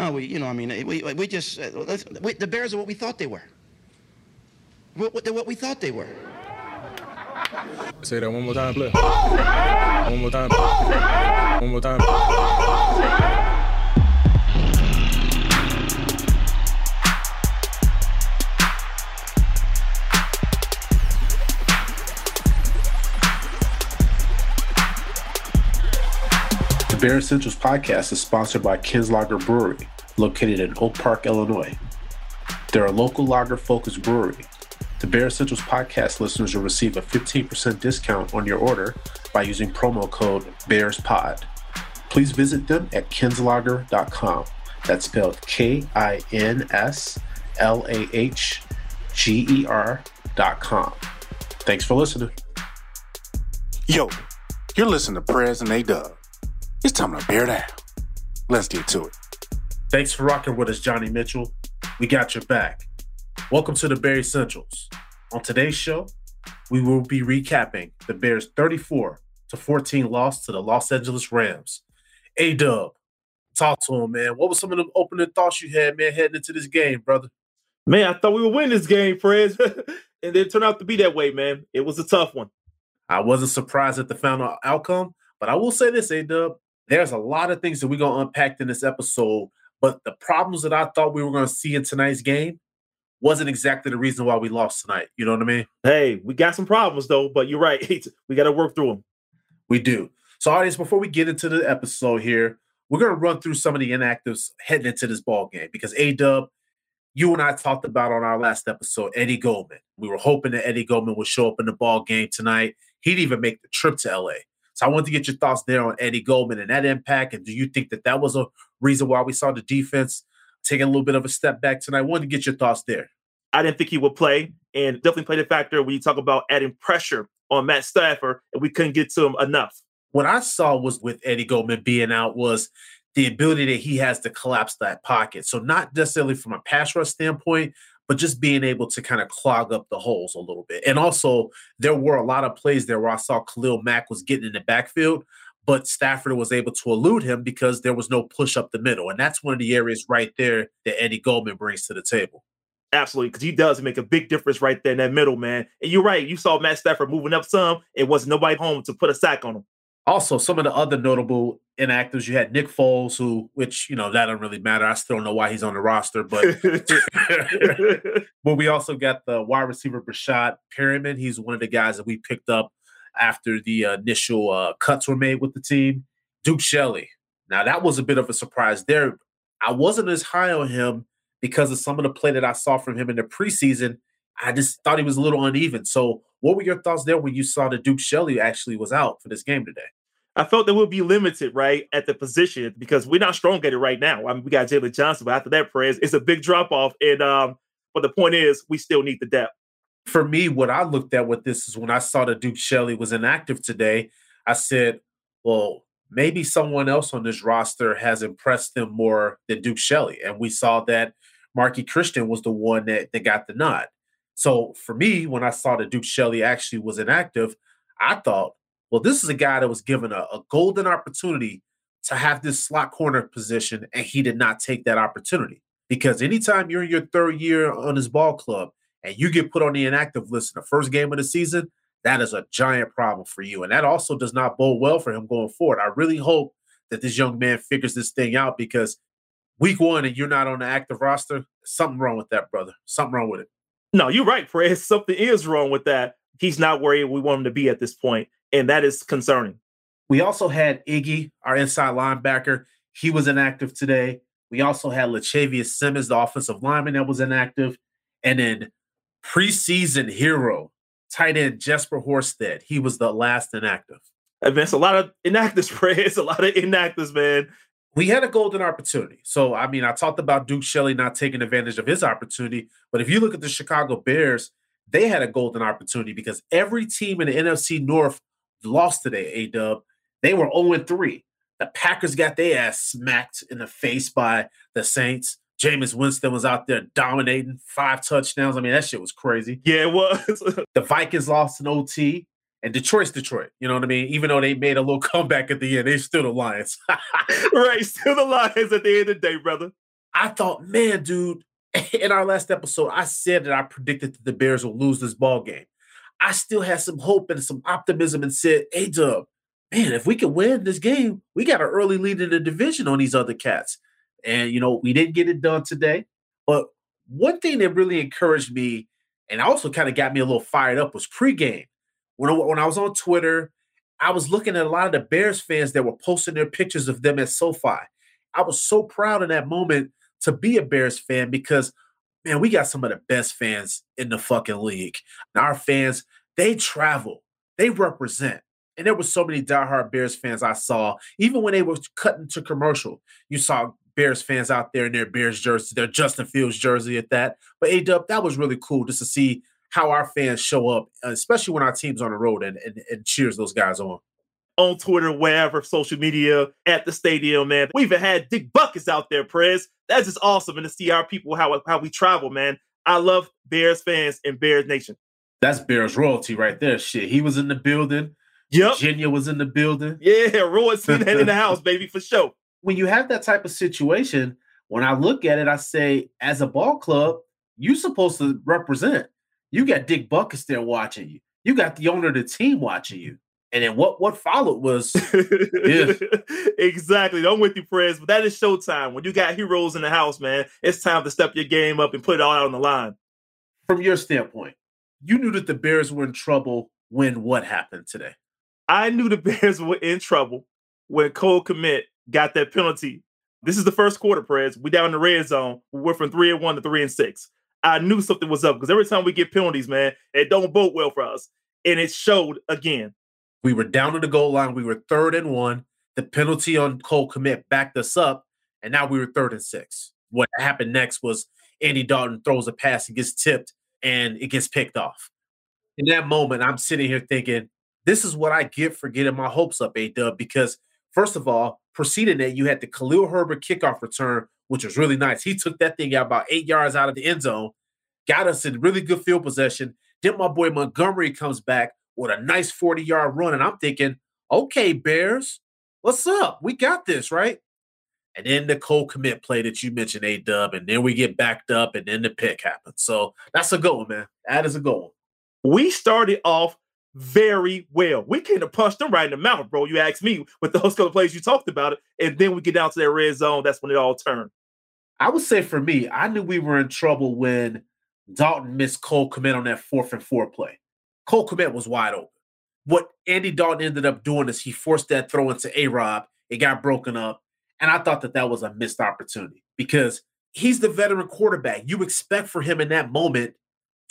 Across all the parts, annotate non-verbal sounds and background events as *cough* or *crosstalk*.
No, we, you know, I mean, we, we just, uh, we, the Bears are what we thought they were. What, what, they're what we thought they were. Say that one more time, play. One more time. One more time. Bear Essentials podcast is sponsored by Kinslahger Brewery, located in Oak Park, Illinois. They're a local lager focused brewery. The Bear Essentials podcast listeners will receive a 15% discount on your order by using promo code BEARSPOD. Please visit them at kinslahger.com. That's spelled K I N S L A H G E R.com. Thanks for listening. Yo, you're listening to Prez and A Dub. It's time to bear down. Let's get to it. Thanks for rocking with us, Johnny Mitchell. We got your back. Welcome to the Bear Essentials. On today's show, we will be recapping the Bears' 34 to 14 loss to the Los Angeles Rams. A Dub, talk to him, man. What were some of the opening thoughts you had, man, heading into this game, brother? Man, I thought we would win this game, Fred, *laughs* and then it turned out to be that way, man. It was a tough one. I wasn't surprised at the final outcome, but I will say this, A Dub. There's a lot of things that we're going to unpack in this episode, but the problems that I thought we were going to see in tonight's game wasn't exactly the reason why we lost tonight. You know what I mean? Hey, we got some problems though, but you're right. *laughs* we got to work through them. We do. So, audience, before we get into the episode here, we're going to run through some of the inactives heading into this ball game because A Dub, you and I talked about on our last episode Eddie Goldman. We were hoping that Eddie Goldman would show up in the ball game tonight. He'd even make the trip to LA. So I wanted to get your thoughts there on Eddie Goldman and that impact. And do you think that that was a reason why we saw the defense taking a little bit of a step back tonight? I wanted to get your thoughts there. I didn't think he would play, and definitely played a factor when you talk about adding pressure on Matt Stafford, and we couldn't get to him enough. What I saw was with Eddie Goldman being out was the ability that he has to collapse that pocket. So not necessarily from a pass rush standpoint, but just being able to kind of clog up the holes a little bit. And also, there were a lot of plays there where I saw Khalil Mack was getting in the backfield, but Stafford was able to elude him because there was no push up the middle. And that's one of the areas right there that Eddie Goldman brings to the table. Absolutely, because he does make a big difference right there in that middle, man. And you're right. You saw Matt Stafford moving up some. It wasn't nobody home to put a sack on him. Also, some of the other notable inactives, you had Nick Foles, who, which you know, that don't really matter. I still don't know why he's on the roster, but *laughs* but we also got the wide receiver Breshad Perriman. He's one of the guys that we picked up after the initial uh, cuts were made with the team. Duke Shelley. Now that was a bit of a surprise there. I wasn't as high on him because of some of the play that I saw from him in the preseason. I just thought he was a little uneven. So, what were your thoughts there when you saw that Duke Shelley actually was out for this game today? I felt that we'll be limited, right, at the position because we're not strong at it right now. I mean, we got Jaylon Johnson, but after that, Perez, it's a big drop off. And um, but the point is, we still need the depth. For me, what I looked at with this is when I saw that Duke Shelley was inactive today, I said, well, maybe someone else on this roster has impressed them more than Duke Shelley. And we saw that Marqui Christian was the one that, that got the nod. So for me, when I saw that Duke Shelley actually was inactive, I thought, well, this is a guy that was given a, a golden opportunity to have this slot corner position, and he did not take that opportunity. Because anytime you're in your third year on this ball club and you get put on the inactive list in the first game of the season, that is a giant problem for you. And that also does not bode well for him going forward. I really hope that this young man figures this thing out because week one and you're not on the active roster, something wrong with that, brother. Something wrong with it. No, you're right, Fred. *laughs* Something is wrong with that. He's not where we want him to be at this point and that is concerning. We also had Iggy, our inside linebacker. He was inactive today. We also had Lachavious Simmons, the offensive lineman that was inactive. And then preseason hero, tight end Jesper Horsted. He was the last inactive. Uh, and it's a lot of inactives. *laughs* It's a lot of inactives, man. We had a golden opportunity. So, I mean, I talked about Duke Shelley not taking advantage of his opportunity. But if you look at the Chicago Bears, they had a golden opportunity because every team in the NFC North lost today, A Dub. They were 0 3. The Packers got their ass smacked in the face by the Saints. Jameis Winston was out there dominating five touchdowns. I mean, that shit was crazy. Yeah, it was. *laughs* the Vikings lost an OT, and Detroit's Detroit. You know what I mean? Even though they made a little *laughs* comeback at the end, they're still the Lions. *laughs* right, still the Lions at the end of the day, brother. I thought, man, dude, in our last episode, I said that I predicted that the Bears will lose this ball game. I still had some hope and some optimism and said, hey, Dub, man, if we can win this game, we got an early lead in the division on these other cats. And, you know, we didn't get it done today. But one thing that really encouraged me and also kind of got me a little fired up was pregame. When, when I was on Twitter, I was looking at a lot of the Bears fans that were posting their pictures of them at SoFi. I was so proud in that moment to be a Bears fan because, man, we got some of the best fans in the fucking league. And our fans, they travel, they represent. And there were so many diehard Bears fans I saw, even when they were cutting to commercial. You saw Bears fans out there in their Bears jersey, their Justin Fields jersey at that. But A Dub, that was really cool just to see how our fans show up, especially when our team's on the road and, and, and cheers those guys on. On Twitter, wherever, social media, at the stadium, man. We even had Dick Butkus out there, Prez. That's just awesome. And to see our people, how, how we travel, man. I love Bears fans and Bears Nation. That's Bears royalty right there. Shit. He was in the building. Yep. Virginia was in the building. Yeah, Roy *laughs* seen in the house, baby, for sure. When you have that type of situation, when I look at it, I say, as a ball club, you're supposed to represent. You got Dick Butkus there watching you. You got the owner of the team watching you. And then what what followed was *laughs* yeah. exactly. I'm with you, Prez, but that is showtime. When you got heroes in the house, man, it's time to step your game up and put it all out on the line. From your standpoint, you knew that the Bears were in trouble when what happened today? I knew the *laughs* Bears were in trouble when Cole Kmet got that penalty. This is the first quarter, Prez. We down in the red zone. We went from three and one to three and six. I knew something was up because every time we get penalties, man, it don't bode well for us. And it showed again. We were down to the goal line. We were third and one. The penalty on Cole Kmet backed us up, and now we were third and six. What happened next was Andy Dalton throws a pass and gets tipped, and it gets picked off. In that moment, I'm sitting here thinking, this is what I get for getting my hopes up, A Dub, because first of all, preceding that, you had the Khalil Herbert kickoff return, which was really nice. He took that thing out about eight yards out of the end zone, got us in really good field possession. Then my boy Montgomery comes back with a nice 40 yard run. And I'm thinking, okay, Bears, what's up? We got this, right? And then the Cole Kmet play that you mentioned, A Dub, and then we get backed up, and then the pick happens. So that's a goal, man. That is a goal. We started off very well. We came to punch them right in the mouth, bro. You asked me with those couple plays you talked about it, and then we get down to that red zone. That's when it all turned. I would say for me, I knew we were in trouble when Dalton missed Cole Kmet on that fourth and four play. Cole Kmet was wide open. What Andy Dalton ended up doing is he forced that throw into A Rob. It got broken up. And I thought that that was a missed opportunity because he's the veteran quarterback. You expect for him in that moment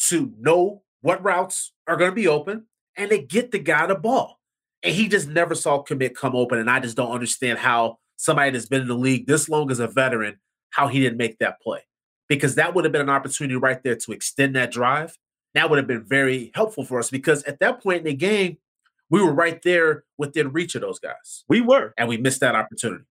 to know what routes are going to be open and to get the guy the ball. And he just never saw Kmet come open. And I just don't understand how somebody that's been in the league this long as a veteran, how he didn't make that play. Because that would have been an opportunity right there to extend that drive. That would have been very helpful for us because at that point in the game, we were right there within reach of those guys. We were. And we missed that opportunity.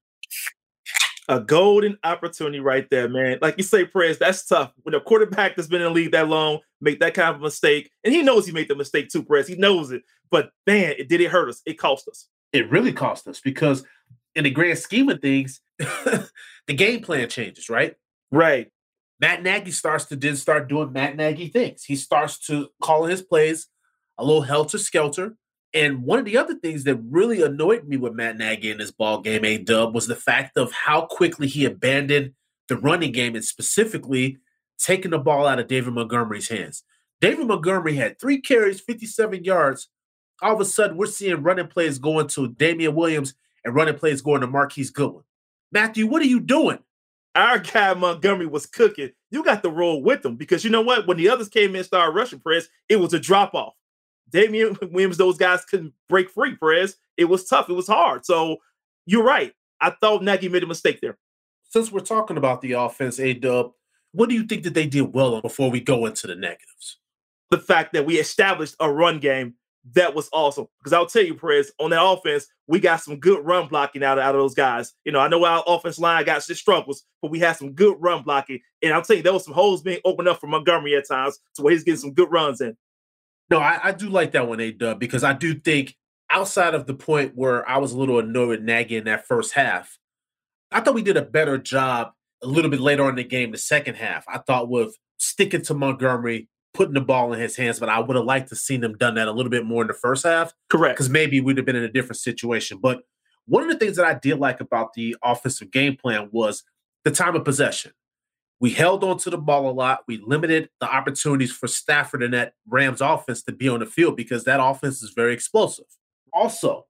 A golden opportunity right there, man. Like you say, Prez, that's tough. When a quarterback that's been in the league that long make that kind of mistake, and he knows he made the mistake too, Prez. He knows it. But man, it did it hurt us. It cost us. It really cost us because in the grand scheme of things, *laughs* the game plan changes, right? Right. Matt Nagy starts to then start doing Matt Nagy things. He starts to call his plays a little helter skelter. And one of the other things that really annoyed me with Matt Nagy in this ball game, A Dub, was the fact of how quickly he abandoned the running game and specifically taking the ball out of David Montgomery's hands. David Montgomery had three carries, 57 yards. All of a sudden, we're seeing running plays going to Damien Williams and running plays going to Marquise Goodwin. Matthew, what are you doing? Our guy Montgomery was cooking. You got to roll with them because you know what? When the others came in and started rushing press, it was a drop off. Damien *laughs* Williams, those guys couldn't break free, Prez. It was tough. It was hard. So you're right. I thought Nagy made a mistake there. Since we're talking about the offense, A Dub, what do you think that they did well on before we go into the negatives? The fact that we established a run game that was awesome. Because I'll tell you, Prez, on that offense, we got some good run blocking out of, out of those guys. You know, I know our offense line got some struggles, but we had some good run blocking. And I'll tell you, there was some holes being opened up for Montgomery at times to where he's getting some good runs in. No, I, I do like that one, A Dub, because I do think outside of the point where I was a little annoyed with Nagy in that first half, I thought we did a better job a little bit later on in the game, the second half. I thought with sticking to Montgomery, putting the ball in his hands, but I would have liked to seen them done that a little bit more in the first half Correct. because maybe we'd have been in a different situation. But one of the things that I did like about the offensive game plan was the time of possession. We held on to the ball a lot. We limited the opportunities for Stafford and that Rams offense to be on the field because that offense is very explosive. Also,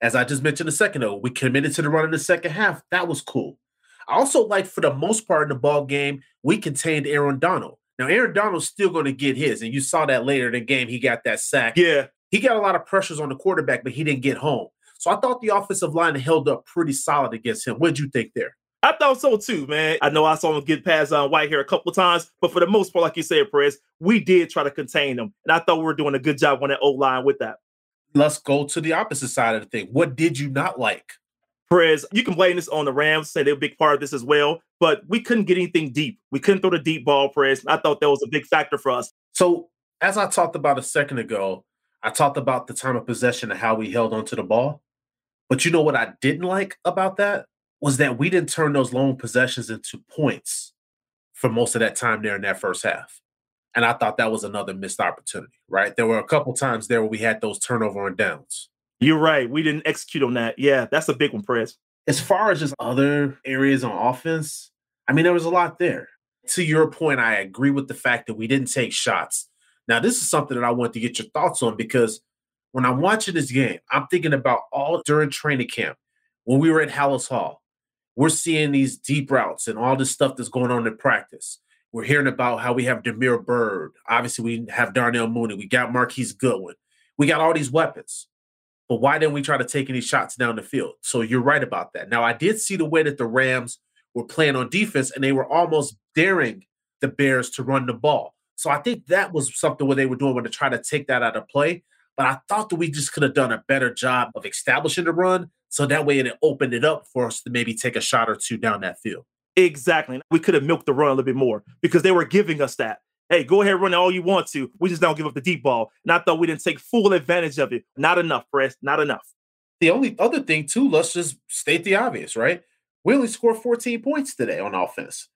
as I just mentioned a second ago, we committed to the run in the second half. That was cool. I also like for the most part in the ball game, we contained Aaron Donald. Now, Aaron Donald's still going to get his, and you saw that later in the game. He got that sack. Yeah. He got a lot of pressures on the quarterback, but he didn't get home. So I thought the offensive line held up pretty solid against him. What did you think there? I thought so too, man. I know I saw him get past on uh, White here a couple of times, but for the most part, like you said, Perez, we did try to contain them. And I thought we were doing a good job on that O line with that. Let's go to the opposite side of the thing. What did you not like? Perez, you can blame this on the Rams, say they're a big part of this as well, but we couldn't get anything deep. We couldn't throw the deep ball, Perez. I thought that was a big factor for us. So, as I talked about a second ago, I talked about the time of possession and how we held onto the ball. But you know what I didn't like about that was that we didn't turn those long possessions into points for most of that time there in that first half. And I thought that was another missed opportunity, right? There were a couple times there where we had those turnover and downs. You're right. We didn't execute on that. Yeah, that's a big one, Perez. As far as just other areas on offense, I mean, there was a lot there. To your point, I agree with the fact that we didn't take shots. Now, this is something that I want to get your thoughts on because when I'm watching this game, I'm thinking about all during training camp when we were at Halas Hall. We're seeing these deep routes and all this stuff that's going on in practice. We're hearing about how we have Damiere Byrd. Obviously, we have Darnell Mooney. We got Marquise Goodwin. We got all these weapons. But why didn't we try to take any shots down the field? So you're right about that. Now, I did see the way that the Rams were playing on defense and they were almost daring the Bears to run the ball. So I think that was something where they were doing when to try to take that out of play. But I thought that we just could have done a better job of establishing the run. So that way it opened it up for us to maybe take a shot or two down that field. Exactly. We could have milked the run a little bit more because they were giving us that. Hey, go ahead, run it all you want to. We just don't give up the deep ball. And I thought we didn't take full advantage of it. Not enough, Press. Not enough. The only other thing, too, let's just state the obvious, right? We only scored 14 points today on offense.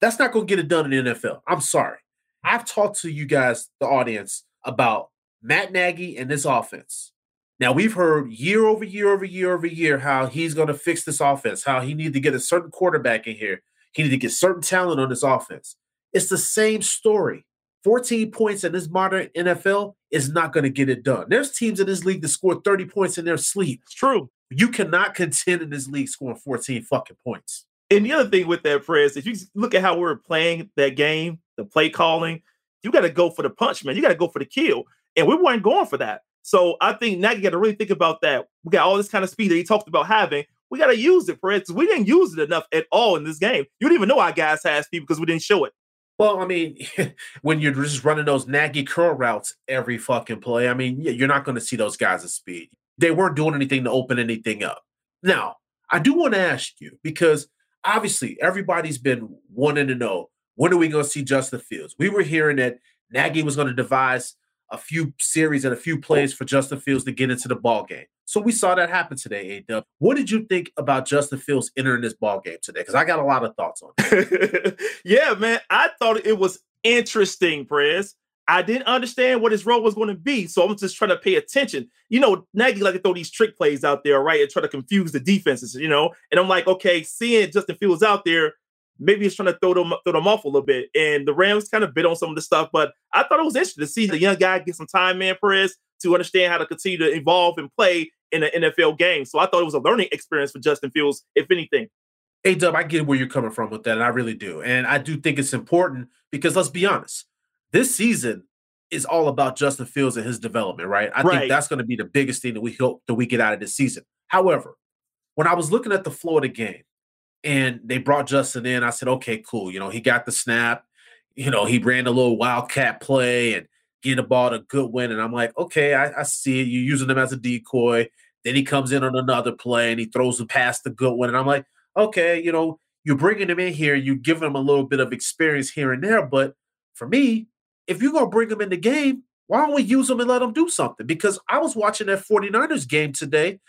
That's not going to get it done in the NFL. I'm sorry. I've talked to you guys, the audience, about Matt Nagy and this offense. Now we've heard year over year over year over year how he's going to fix this offense, how he needs to get a certain quarterback in here. He needs to get certain talent on this offense. It's the same story. 14 points in this modern NFL is not going to get it done. There's teams in this league that score 30 points in their sleep. It's true. You cannot contend in this league scoring 14 fucking points. And the other thing with that, Prez, if you look at how we are playing that game, the play calling, you got to go for the punch, man. You got to go for the kill. And we weren't going for that. So I think Nagy got to really think about that. We got all this kind of speed that he talked about having. We got to use it, Fred. We didn't use it enough at all in this game. You don't even know our guys had speed because we didn't show it. Well, I mean, *laughs* when you're just running those Nagy curl routes every fucking play, I mean, you're not going to see those guys at speed. They weren't doing anything to open anything up. Now, I do want to ask you because obviously everybody's been wanting to know when are we going to see Justin Fields? We were hearing that Nagy was going to devise a few series and a few plays for Justin Fields to get into the ball game. So we saw that happen today, A What did you think about Justin Fields entering this ball game today? Because I got a lot of thoughts on it. *laughs* yeah, man. I thought it was interesting, Prez. I didn't understand what his role was going to be. So I'm just trying to pay attention. You know, Nagy like to throw these trick plays out there, right? And try to confuse the defenses, you know. And I'm like, okay, seeing Justin Fields out there, maybe he's trying to throw them throw them off a little bit. And the Rams kind of bit on some of the stuff, but I thought it was interesting to see the young guy get some time, man, Perez, to understand how to continue to evolve and play in an NFL game. So I thought it was a learning experience for Justin Fields, if anything. Hey Dub, I get where you're coming from with that, and I really do. And I do think it's important because let's be honest, this season is all about Justin Fields and his development, right? I right. think that's going to be the biggest thing that we hope that we get out of this season. However, when I was looking at the flow of the game, and they brought Justin in. I said, okay, cool. You know, he got the snap. You know, he ran a little wildcat play and get the ball to Goodwin. And I'm like, okay, I, I see it. You're using him as a decoy. Then he comes in on another play and he throws him past the Goodwin. And I'm like, okay, you know, you're bringing him in here. You give him a little bit of experience here and there. But for me, if you're going to bring him in the game, why don't we use him and let him do something? Because I was watching that 49ers game today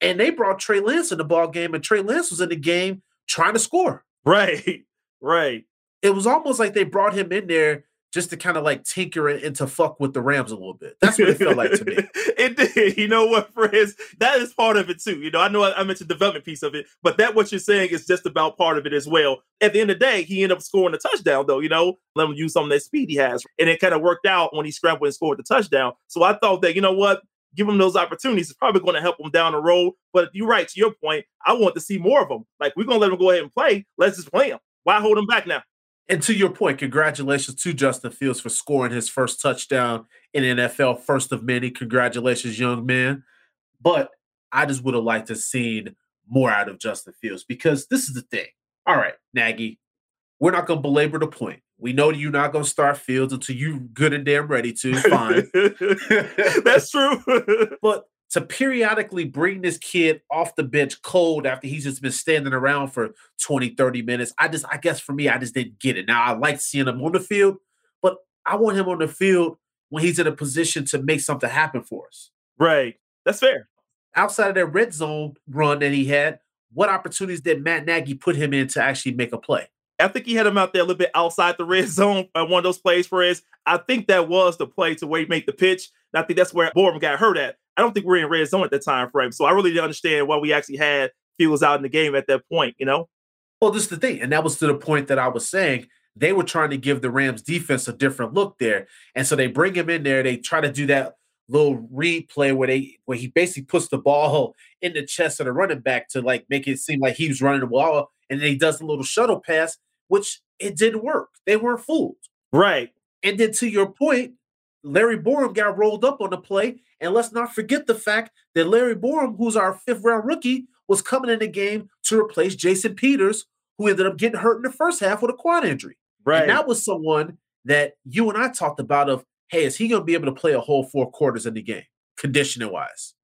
and they brought Trey Lance in the ball game, and Trey Lance was in the game trying to score. Right, *laughs* right. It was almost like they brought him in there just to kind of like tinker it and to fuck with the Rams a little bit. That's what it felt like to me. *laughs* it did. You know what, friends? That is part of it too. You know, I know I, I mentioned the development piece of it, but that what you're saying is just about part of it as well. At the end of the day, he ended up scoring a touchdown, though. You know, let him use some of that speed he has, and it kind of worked out when he scrambled and scored the touchdown. So I thought that you know what, give him those opportunities is probably going to help him down the road. But you're right to your point. I want to see more of them. Like we're gonna let him go ahead and play. Let's just play him. Why hold him back now? And to your point, congratulations to Justin Fields for scoring his first touchdown in NFL, first of many. Congratulations, young man. But I just would have liked to seen more out of Justin Fields because this is the thing. All right, Nagy, we're not going to belabor the point. We know you're not going to start Fields until you're good and damn ready to. Fine. *laughs* That's true. *laughs* but to periodically bring this kid off the bench cold after he's just been standing around for 20, 30 minutes. I just, I guess for me, I just didn't get it. Now, I like seeing him on the field, but I want him on the field when he's in a position to make something happen for us. Right. That's fair. Outside of that red zone run that he had, what opportunities did Matt Nagy put him in to actually make a play? I think he had him out there a little bit outside the red *laughs* zone. on one of those plays for us. I think that was the play to where he made the pitch. And I think that's where Borom got hurt at. I don't think we are in red zone at that time frame. So I really didn't understand why we actually had Fields out in the game at that point, you know? Well, this is the thing. And that was to the point that I was saying. They were trying to give the Rams defense a different look there. And so they bring him in there. They try to do that little replay where they where he basically puts the ball in the chest of the running back to like make it seem like he was running the ball. And then he does a little shuttle pass, which it didn't work. They weren't fooled. Right. And then to your point, Larry Borom got rolled up on the play. And let's not forget the fact that Larry Borom, who's our fifth round rookie, was coming in the game to replace Jason Peters, who ended up getting hurt in the first half with a quad injury. Right. And that was someone that you and I talked about of, hey, is he going to be able to play a whole four quarters in the game, conditioning wise?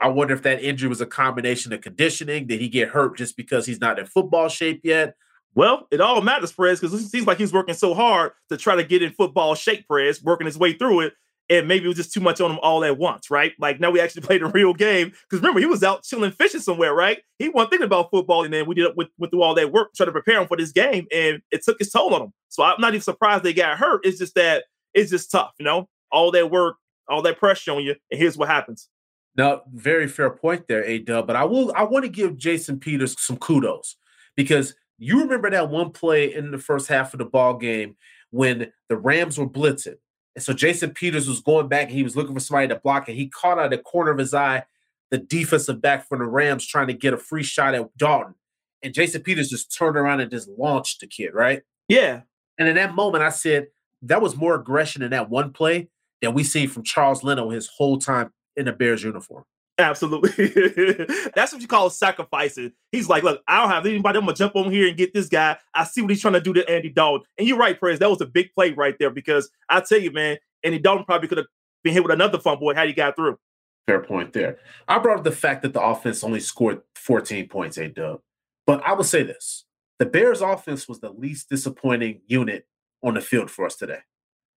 I wonder if that injury was a combination of conditioning. Did he get hurt just because he's not in football shape yet? Well, it all matters, Perez, because it seems like he's working so hard to try to get in football shape, Perez, working his way through it. And maybe it was just too much on him all at once, right? Like now we actually *laughs* played a real game. Because remember, he was out chilling fishing somewhere, right? He wasn't thinking about football. And then we did went, went through all that work trying to prepare him for this game. And it took its toll on him. So I'm not even surprised they got hurt. It's just that it's just tough, you know? All that work, all that pressure on you. And here's what happens. No, very fair point there, A Dub. But I will I want to give Jason Peters some kudos because you remember that one play in the first half of the ball game when the Rams were blitzing. And so Jason Peters was going back and he was looking for somebody to block, and he caught out of the corner of his eye the defensive back from the Rams trying to get a free shot at Dalton. And Jason Peters just turned around and just launched the kid, right? Yeah. And in that moment, I said that was more aggression in that one play than we see from Charles Leno his whole time in a Bears uniform. Absolutely. *laughs* That's what you call sacrificing. He's like, look, I don't have anybody. I'm gonna jump on here and get this guy. I see what he's trying to do to Andy Dalton. And you're right, Prez. That was a big play right there because I tell you, man, Andy Dalton probably could have been hit with another fumble had he got through. Fair point there. I brought up the fact that the offense only scored 14 points, A dub. But I will say this the Bears offense was the least disappointing unit on the field for us today.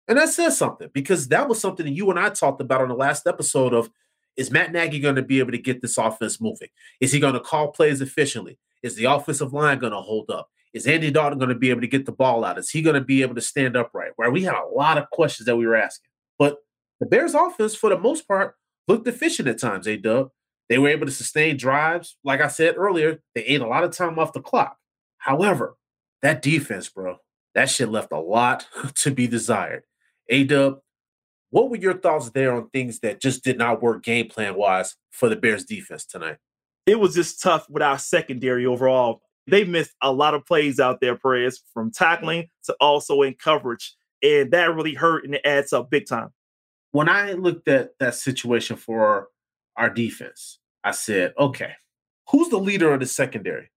And that says something because that was something that you and I talked about on the last episode of is Matt Nagy going to be able to get this offense moving? Is he going to call plays efficiently? Is the offensive line going to hold up? Is Andy Dalton going to be able to get the ball out? Is he going to be able to stand upright? Where we had a lot of questions that we were asking. But the Bears offense, for the most part, looked efficient at times, A dub. They were able to sustain drives. Like I said earlier, they ate a lot of time off the clock. However, that defense, bro, that shit left a lot *laughs* to be desired. A dub, what were your thoughts there on things that just did not work game plan wise for the Bears defense tonight? It was just tough with our secondary overall. They missed a lot of plays out there, Perez, from tackling to also in coverage. And that really hurt and it adds up big time. When I looked at that situation for our defense, I said, okay, who's the leader of the secondary?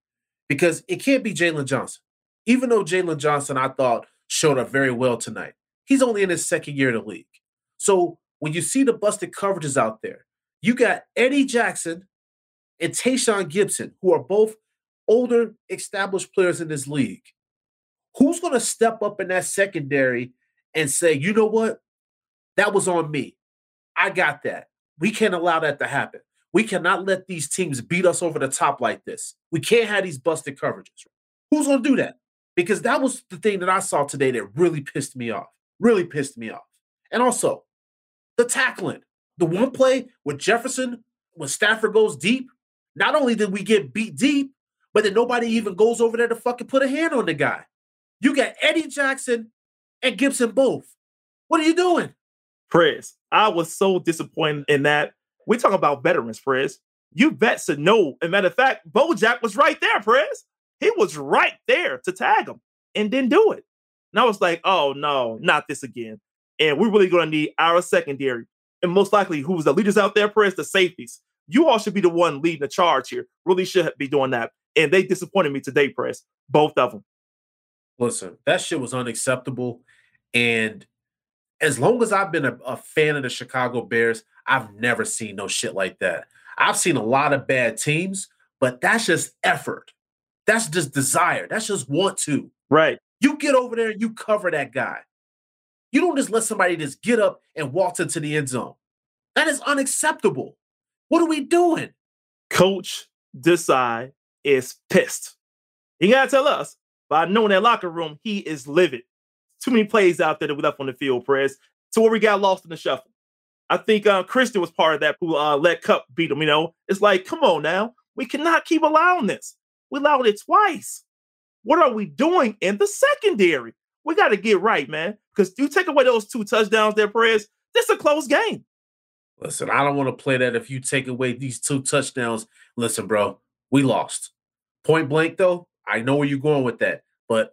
Because it can't be Jaylon Johnson. Even though Jaylon Johnson, I thought, showed up very well tonight, he's only in his second year in the league. So when you see the busted coverages out there, you got Eddie Jackson and Tashaun Gipson, who are both older, established players in this league. Who's going to step up in that secondary and say, you know what? That was on me. I got that. We can't allow that to happen. We cannot let these teams beat us over the top like this. We can't have these busted coverages. Who's going to do that? Because that was the thing that I saw today that really pissed me off. Really pissed me off. And also, the tackling. The one play with Jefferson, when Stafford goes deep, not only did we get beat deep, but then nobody even goes over there to fucking put a hand on the guy. You got Eddie Jackson and Gipson both. What are you doing? Prez, I was so disappointed in that. We talk about veterans, Prez. You vets should know. And matter of fact, Bojack was right there, Prez. He was right there to tag him and didn't do it. And I was like, oh no, not this again. And we're really going to need our secondary. And most likely, who's the leaders out there, Prez? The safeties. You all should be the one leading the charge here. Really should be doing that. And they disappointed me today, Prez. Both of them. Listen, that shit was unacceptable. And as long as I've been a, a, fan of the Chicago Bears, I've never seen no shit like that. I've seen a lot of bad teams, but that's just effort. That's just desire. That's just want to. Right. You get over there and you cover that guy. You don't just let somebody just get up and walk into the end zone. That is unacceptable. What are we doing? Coach Desai is pissed. He gotta tell us, but I know in that locker room, he is livid. Too many plays out there that we left on the field, Prez, to where we got lost in the shuffle. I think uh, Christian was part of that who uh, let Kupp beat him. You know, it's like, come on now. We cannot keep allowing this. We allowed it twice. What are we doing in the secondary? We got to get right, man. Because you take away those two touchdowns there, Perez, this a close game. Listen, I don't want to play that if you take away these two touchdowns. Listen, bro, we lost. Point blank, though, I know where you're going with that. But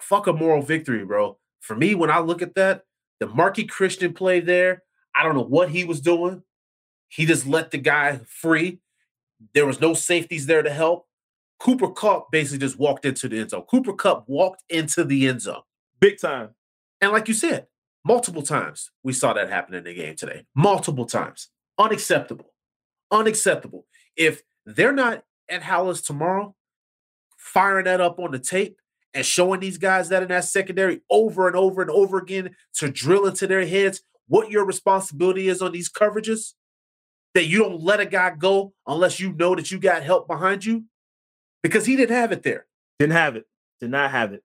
fuck a moral victory, bro. For me, when I look at that, the Marqui Christian play there, I don't know what he was doing. He just let the guy free. There was no safeties there to help. Cooper Kupp basically just walked into the end zone. Cooper Kupp walked into the end zone. Big time. And like you said, multiple times we saw that happen in the game today. Multiple times. Unacceptable. Unacceptable. If they're not at Halas tomorrow, firing that up on the tape and showing these guys that in that secondary over and over and over again to drill into their heads what your responsibility is on these coverages, that you don't let a guy go unless you know that you got help behind you, because he didn't have it there. Didn't have it. Did not have it.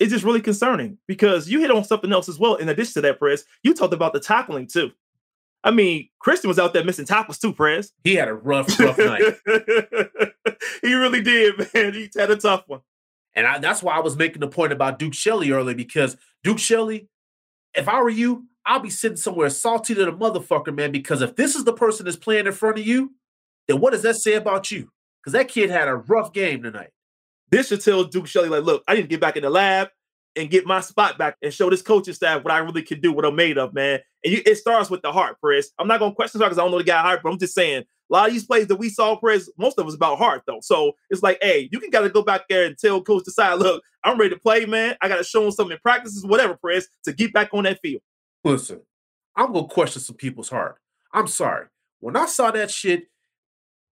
It's just really concerning because you hit on something else as well. In addition to that, Prez, you talked about the tackling too. I mean, Christian was out there missing tackles too, Prez. He had a rough, rough night. *laughs* he really did, man. He had a tough one. And I, that's why I was making the point about Duke Shelley earlier because Duke Shelley, if I were you, I'll be sitting somewhere salty to the motherfucker, man. Because if this is the person that's playing in front of you, then what does that say about you? because that kid had a rough game tonight. This should tell Duke Shelley, like, look, I need to get back in the lab and get my spot back and show this coaching staff what I really can do, what I'm made of, man. And you, it starts with the heart, Press. I'm not gonna question because I don't know the guy heart, but I'm just saying a lot of these plays that we saw, Press, most of was about heart though. So it's like, hey, you can gotta go back there and tell Coach Desai, look, I'm ready to play, man. I gotta show him something in practices, whatever, Press, to get back on that field. Listen, I'm gonna question some people's heart. I'm sorry. When I saw that shit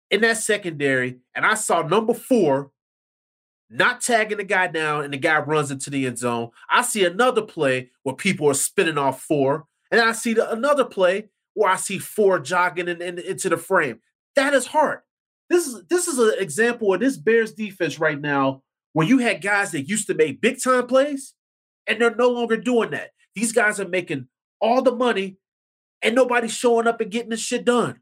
in that secondary, and I saw number four not tagging the guy down, and the guy runs into the end zone. I see another play where people are spinning off four, and I see the, another play where I see four jogging in, in, into the frame. That is hard. This is this is an example of this Bears defense right now, where you had guys that used to make big time plays, and they're no longer doing that. These guys are making all the money, and nobody's showing up and getting this shit done.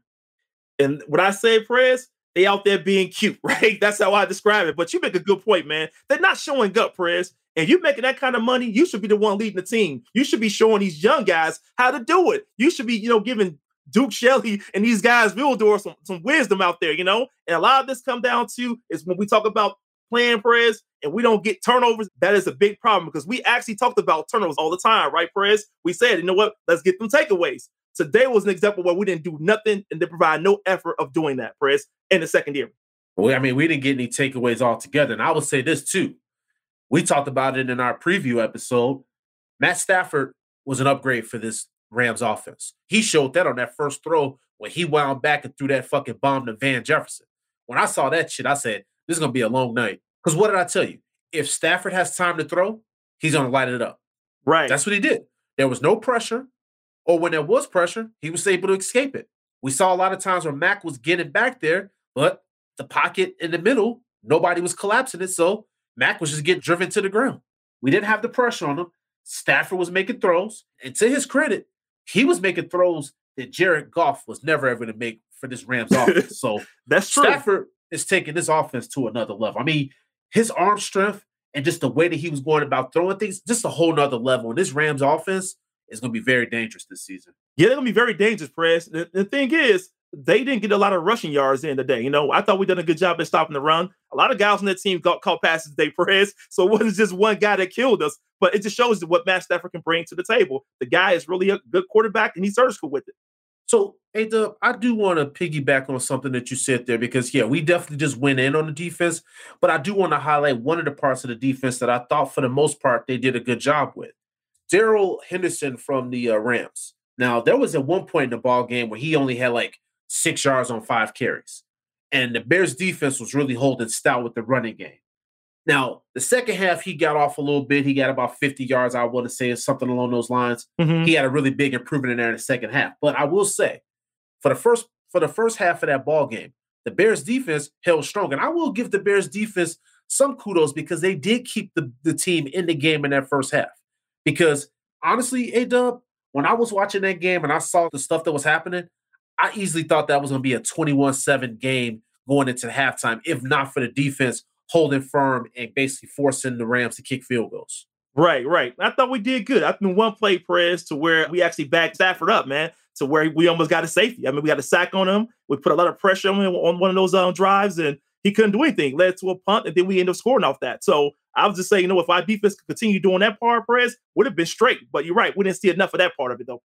And what I say, Prez, they out there being cute, *laughs* right? That's how I describe it. But you make a good point, man. They're not showing up, Prez. And you making that kind of money, you should be the one leading the team. You should be showing these young guys how to do it. You should be, you know, giving Duke Shelley and these guys Vildor some, some wisdom out there, you know? And a lot of this come down to is when we talk about playing Prez and we don't get turnovers, that is a big problem because we actually talked about turnovers all the time, right, Prez? We said, you know what? Let's get them takeaways. Today was an example where we didn't do nothing and they provide no effort of doing that, Press, in the second year. Well, I mean, we didn't get any takeaways altogether. And I will say this too. We talked about it in our preview episode. Matt Stafford was an upgrade for this Rams offense. He showed that on that first throw when he wound back and threw that fucking bomb to Van Jefferson. When I saw that shit, I said, this is going to be a long night. Because what did I tell you? If Stafford has time to throw, he's going to light it up. Right. That's what he did. There was no pressure or when there was pressure, he was able to escape it. We saw a lot of times where Mack was getting back there, but the pocket in the middle, nobody was collapsing it. So Mack was just getting driven to the ground. We didn't have the pressure on him. Stafford was making throws, and to his credit, he was making throws that Jared Goff was never ever to make for this Rams *laughs* offense. So That's true. Stafford is taking this offense to another level. I mean, his arm strength and just the way that he was going about throwing things, just a whole nother level. And this Rams offense is going to be very dangerous this season. Yeah, they're gonna be very dangerous, Press. The, the thing is, they didn't get a lot of rushing yards in today. You know, I thought we done a good job at stopping the run. A lot of guys on that team got caught passes today, *laughs* Perez. So it wasn't just one guy that killed us, but it just shows what Matt Stafford can bring to the table. The guy is really a good quarterback, and he's surgical with it. So, hey, Dub, I do want to piggyback on something that you said there because, yeah, we definitely just went in on the defense, but I do want to highlight one of the parts of the defense that I thought, for the most part, they did a good job with. Darrell Henderson from the uh, Rams. Now, there was at one point in the ball game where he only had like six yards on five carries, and the Bears defense was really holding stout with the running game. Now, the second half, he got off a little bit. He got about 50 yards, I want to say, something along those lines. He had a really big improvement in there in the second half. But I will say, for the first for the first half of that ball game, the Bears defense held strong. And I will give the Bears defense some kudos because they did keep the, the team in the game in that first half. Because honestly, A Dub, when I was watching that game and I saw the stuff that was happening, I easily thought that was going to be a 21 7 game going into halftime, if not for the defense holding firm and basically forcing the Rams to kick field goals. Right, right. I thought we did good. I think one play, Perez, to where we actually backed Stafford up, man, to where we almost got a safety. I mean, we got a sack on him. We put a lot of pressure on him on one of those um, drives, and he couldn't do anything. Led to a punt, and then we ended up scoring off that. So I was just saying, you know, if our defense could continue doing that part, Perez, would have been straight. But you're right, we didn't see enough of that part of it, though.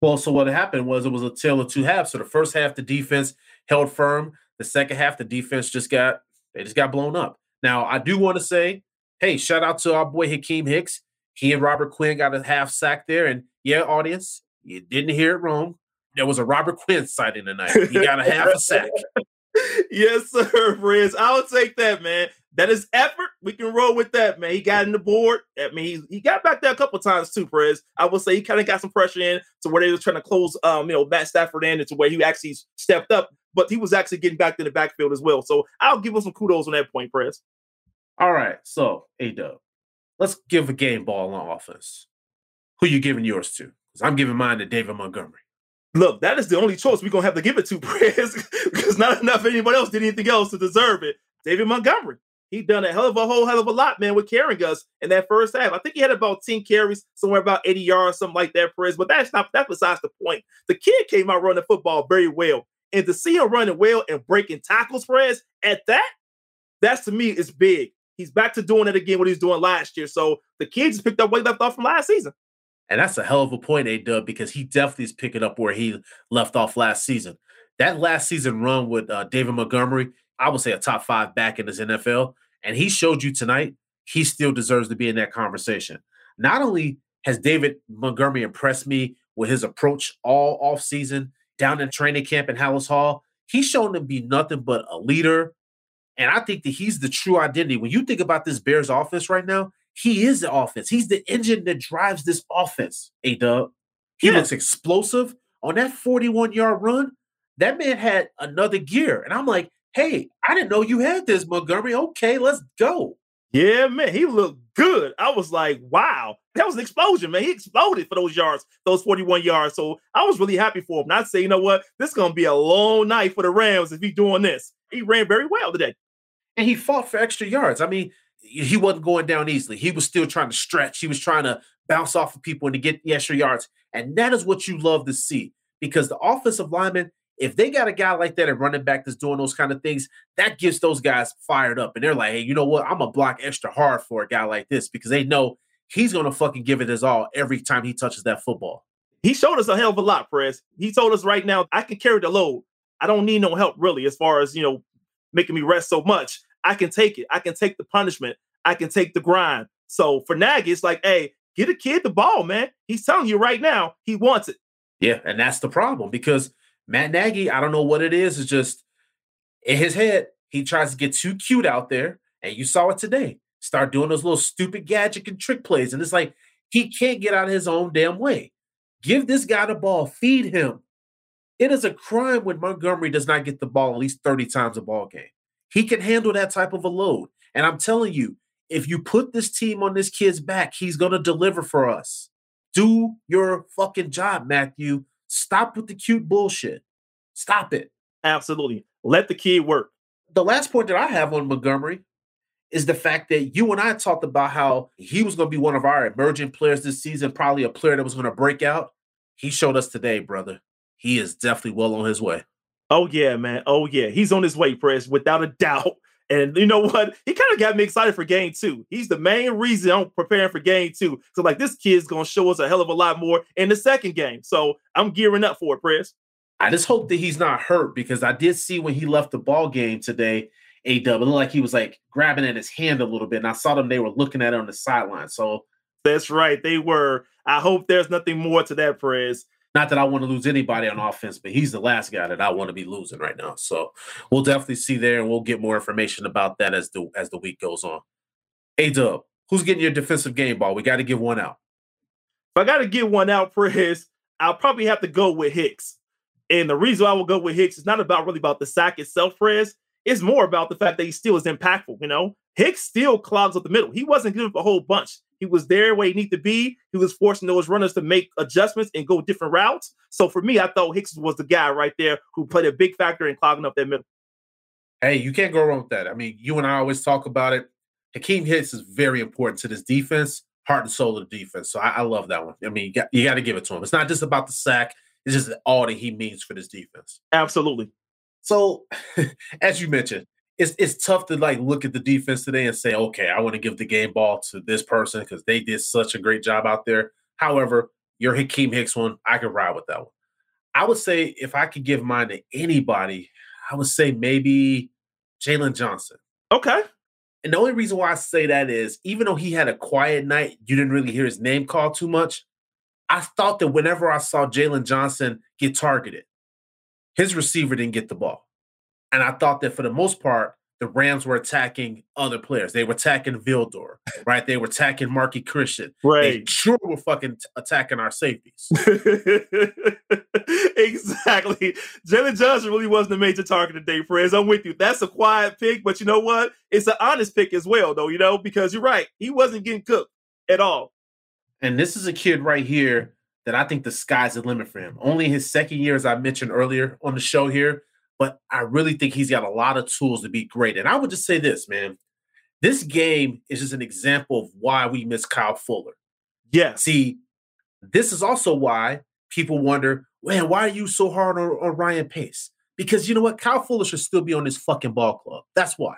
Well, so what happened was it was a tale of two halves. So the first half, the defense held firm. The second half, the defense just got they just got blown up. Now, I do want to say, hey, shout out to our boy Akiem Hicks. He and Robert Quinn got a half sack there. And yeah, audience, you didn't hear it wrong. There was a Robert Quinn sighting tonight. He got a half a sack. *laughs* yes, sir, Perez. I'll take that, man. That is effort. We can roll with that, man. He got in the board. I mean, he, he got back there a couple times too, Perez. I will say he kind of got some pressure in to where they were trying to close, um, you know, Matt Stafford in, and to where he actually stepped up. But he was actually getting back in the backfield as well. So I'll give him some kudos on that point, Perez. All right, so A Dub, let's give a game ball on offense. Who you giving yours to? Because I'm giving mine to David Montgomery. Look, that is the only choice we're gonna have to give it to, *laughs* Perez, because not enough anybody else did anything else to deserve it. David Montgomery. He done a hell of a whole hell of a lot, man, with carrying us in that first half. I think he had about 10 carries, somewhere about 80 yards, something like that, Perez. But that's not that's besides the point. The kid came out running football very well. And to see him running well and breaking tackles, Perez, at that, that's to me is big. He's back to doing it again what he was doing last year. So the kid just picked up what he left off from last season. And that's a hell of a point, A Dub, because he definitely is picking up where he left off last season. That last season run with uh, David Montgomery, I would say a top five back in his NFL. And he showed you tonight he still deserves to be in that conversation. Not only has David Montgomery impressed me with his approach all off season down in training camp in Halas Hall, he's shown to be nothing but a leader. And I think that he's the true identity. When you think about this Bears offense right now, he is the offense. He's the engine that drives this offense, A Dub. He Yeah. looks explosive on that 41 yard run. That man had another gear. And I'm like, hey, I didn't know you had this, Montgomery. Okay, let's go. Yeah, man, he looked good. I was like, wow, that was an explosion, man. He exploded for those yards, those 41 yards. So I was really happy for him. Not say, you know what, this is gonna be a long night for the Rams if he's doing this. He ran very well today. And he fought for extra yards. I mean, he wasn't going down easily. He was still trying to stretch. He was trying to bounce off of people and to get the extra yards. And that is what you love to see because the offensive lineman, if they got a guy like that and running back that's doing those kind of things, that gets those guys fired up. And they're like, hey, you know what? I'm going to block extra hard for a guy like this because they know he's going to fucking give it his all every time he touches that football. He showed us a hell of a lot, Press. He told us right now, I can carry the load. I don't need no help really, as far as you know, making me rest so much. I can take it. I can take the punishment. I can take the grind. So for Nagy, it's like, hey, get a kid the ball, man. He's telling you right now, he wants it. Yeah, and that's the problem because Matt Nagy, I don't know what it It's is just in his head, he tries to get too cute out there. And you saw it today. Start doing those little stupid gadget and trick plays. And it's like he can't get out of his own damn way. Give this guy the ball, feed him. It is a crime when Montgomery does not get the ball at least 30 times a ball game. He can handle that type of a load. And I'm telling you, if you put this team on this kid's back, he's going to deliver for us. Do your fucking job, Matthew. Stop with the cute bullshit. Stop it. Absolutely. Let the kid work. The last point that I have on Montgomery is the fact that you and I talked about how he was going to be one of our emerging players this season, probably a player that was going to break out. He showed us today, brother. He is definitely well on his way. Oh yeah, man. Oh yeah, he's on his way, Prez, without a doubt. And you know what? He kind of got me excited for game two. He's the main reason I'm preparing for game two. So, like, this kid's gonna show us a hell of a lot more in the second game. So I'm gearing up for it, Prez. I just hope that he's not hurt because I did see when he left the ball game today, A Dub, it looked like he was like grabbing at his hand a little bit. And I saw them, they were looking at it on the sideline. So that's right. They were. I hope there's nothing more to that, Prez. Not that I want to lose anybody on offense, but he's the last guy that I want to be losing right now. So we'll definitely see there, and we'll get more information about that as the as the week goes on. A Dub, who's getting your defensive game ball? We got to give one out. If I got to give one out, Prez, I'll probably have to go with Hicks. And the reason I will go with Hicks is not about really about the sack itself, Prez. It's more about the fact that he still is impactful. You know, Hicks still clogs up the middle. He wasn't giving up a whole bunch. He was there where he needed to be. He was forcing those runners to make adjustments and go different routes. So for me, I thought Hicks was the guy right there who played a big factor in clogging up that middle. Hey, you can't go wrong with that. I mean, you and I always talk about it. Akiem Hicks is very important to this defense, heart and soul of the defense. So I, I love that one. I mean, you got, you got to give it to him. It's not just about the sack. It's just all that he means for this defense. Absolutely. So, *laughs* as you mentioned, it's it's tough to like look at the defense today and say, okay, I want to give the game ball to this person because they did such a great job out there. However, your Akiem Hicks one, I could ride with that one. I would say if I could give mine to anybody, I would say maybe Jaylon Johnson. Okay. And the only reason why I say that is even though he had a quiet night, you didn't really hear his name called too much. I thought that whenever I saw Jaylon Johnson get targeted, his receiver didn't get the ball. And I thought that for the most part, the Rams were attacking other players. They were attacking Vildor, *laughs* right? They were attacking Marqui Christian. Right. They sure were fucking t- attacking our safeties. *laughs* exactly. Jaylon Johnson really wasn't the major target today, friends. I'm with you. That's a quiet pick, but you know what? It's an honest pick as well, though, you know, because you're right. He wasn't getting cooked at all. And this is a kid right here that I think the sky's the limit for him. Only his second year, as I mentioned earlier on the show here, but I really think he's got a lot of tools to be great. And I would just say this, man. This game is just an example of why we miss Kyle Fuller. Yeah. See, this is also why people wonder, man, why are you so hard on, on Ryan Pace? Because you know what? Kyle Fuller should still be on this fucking ball club. That's why.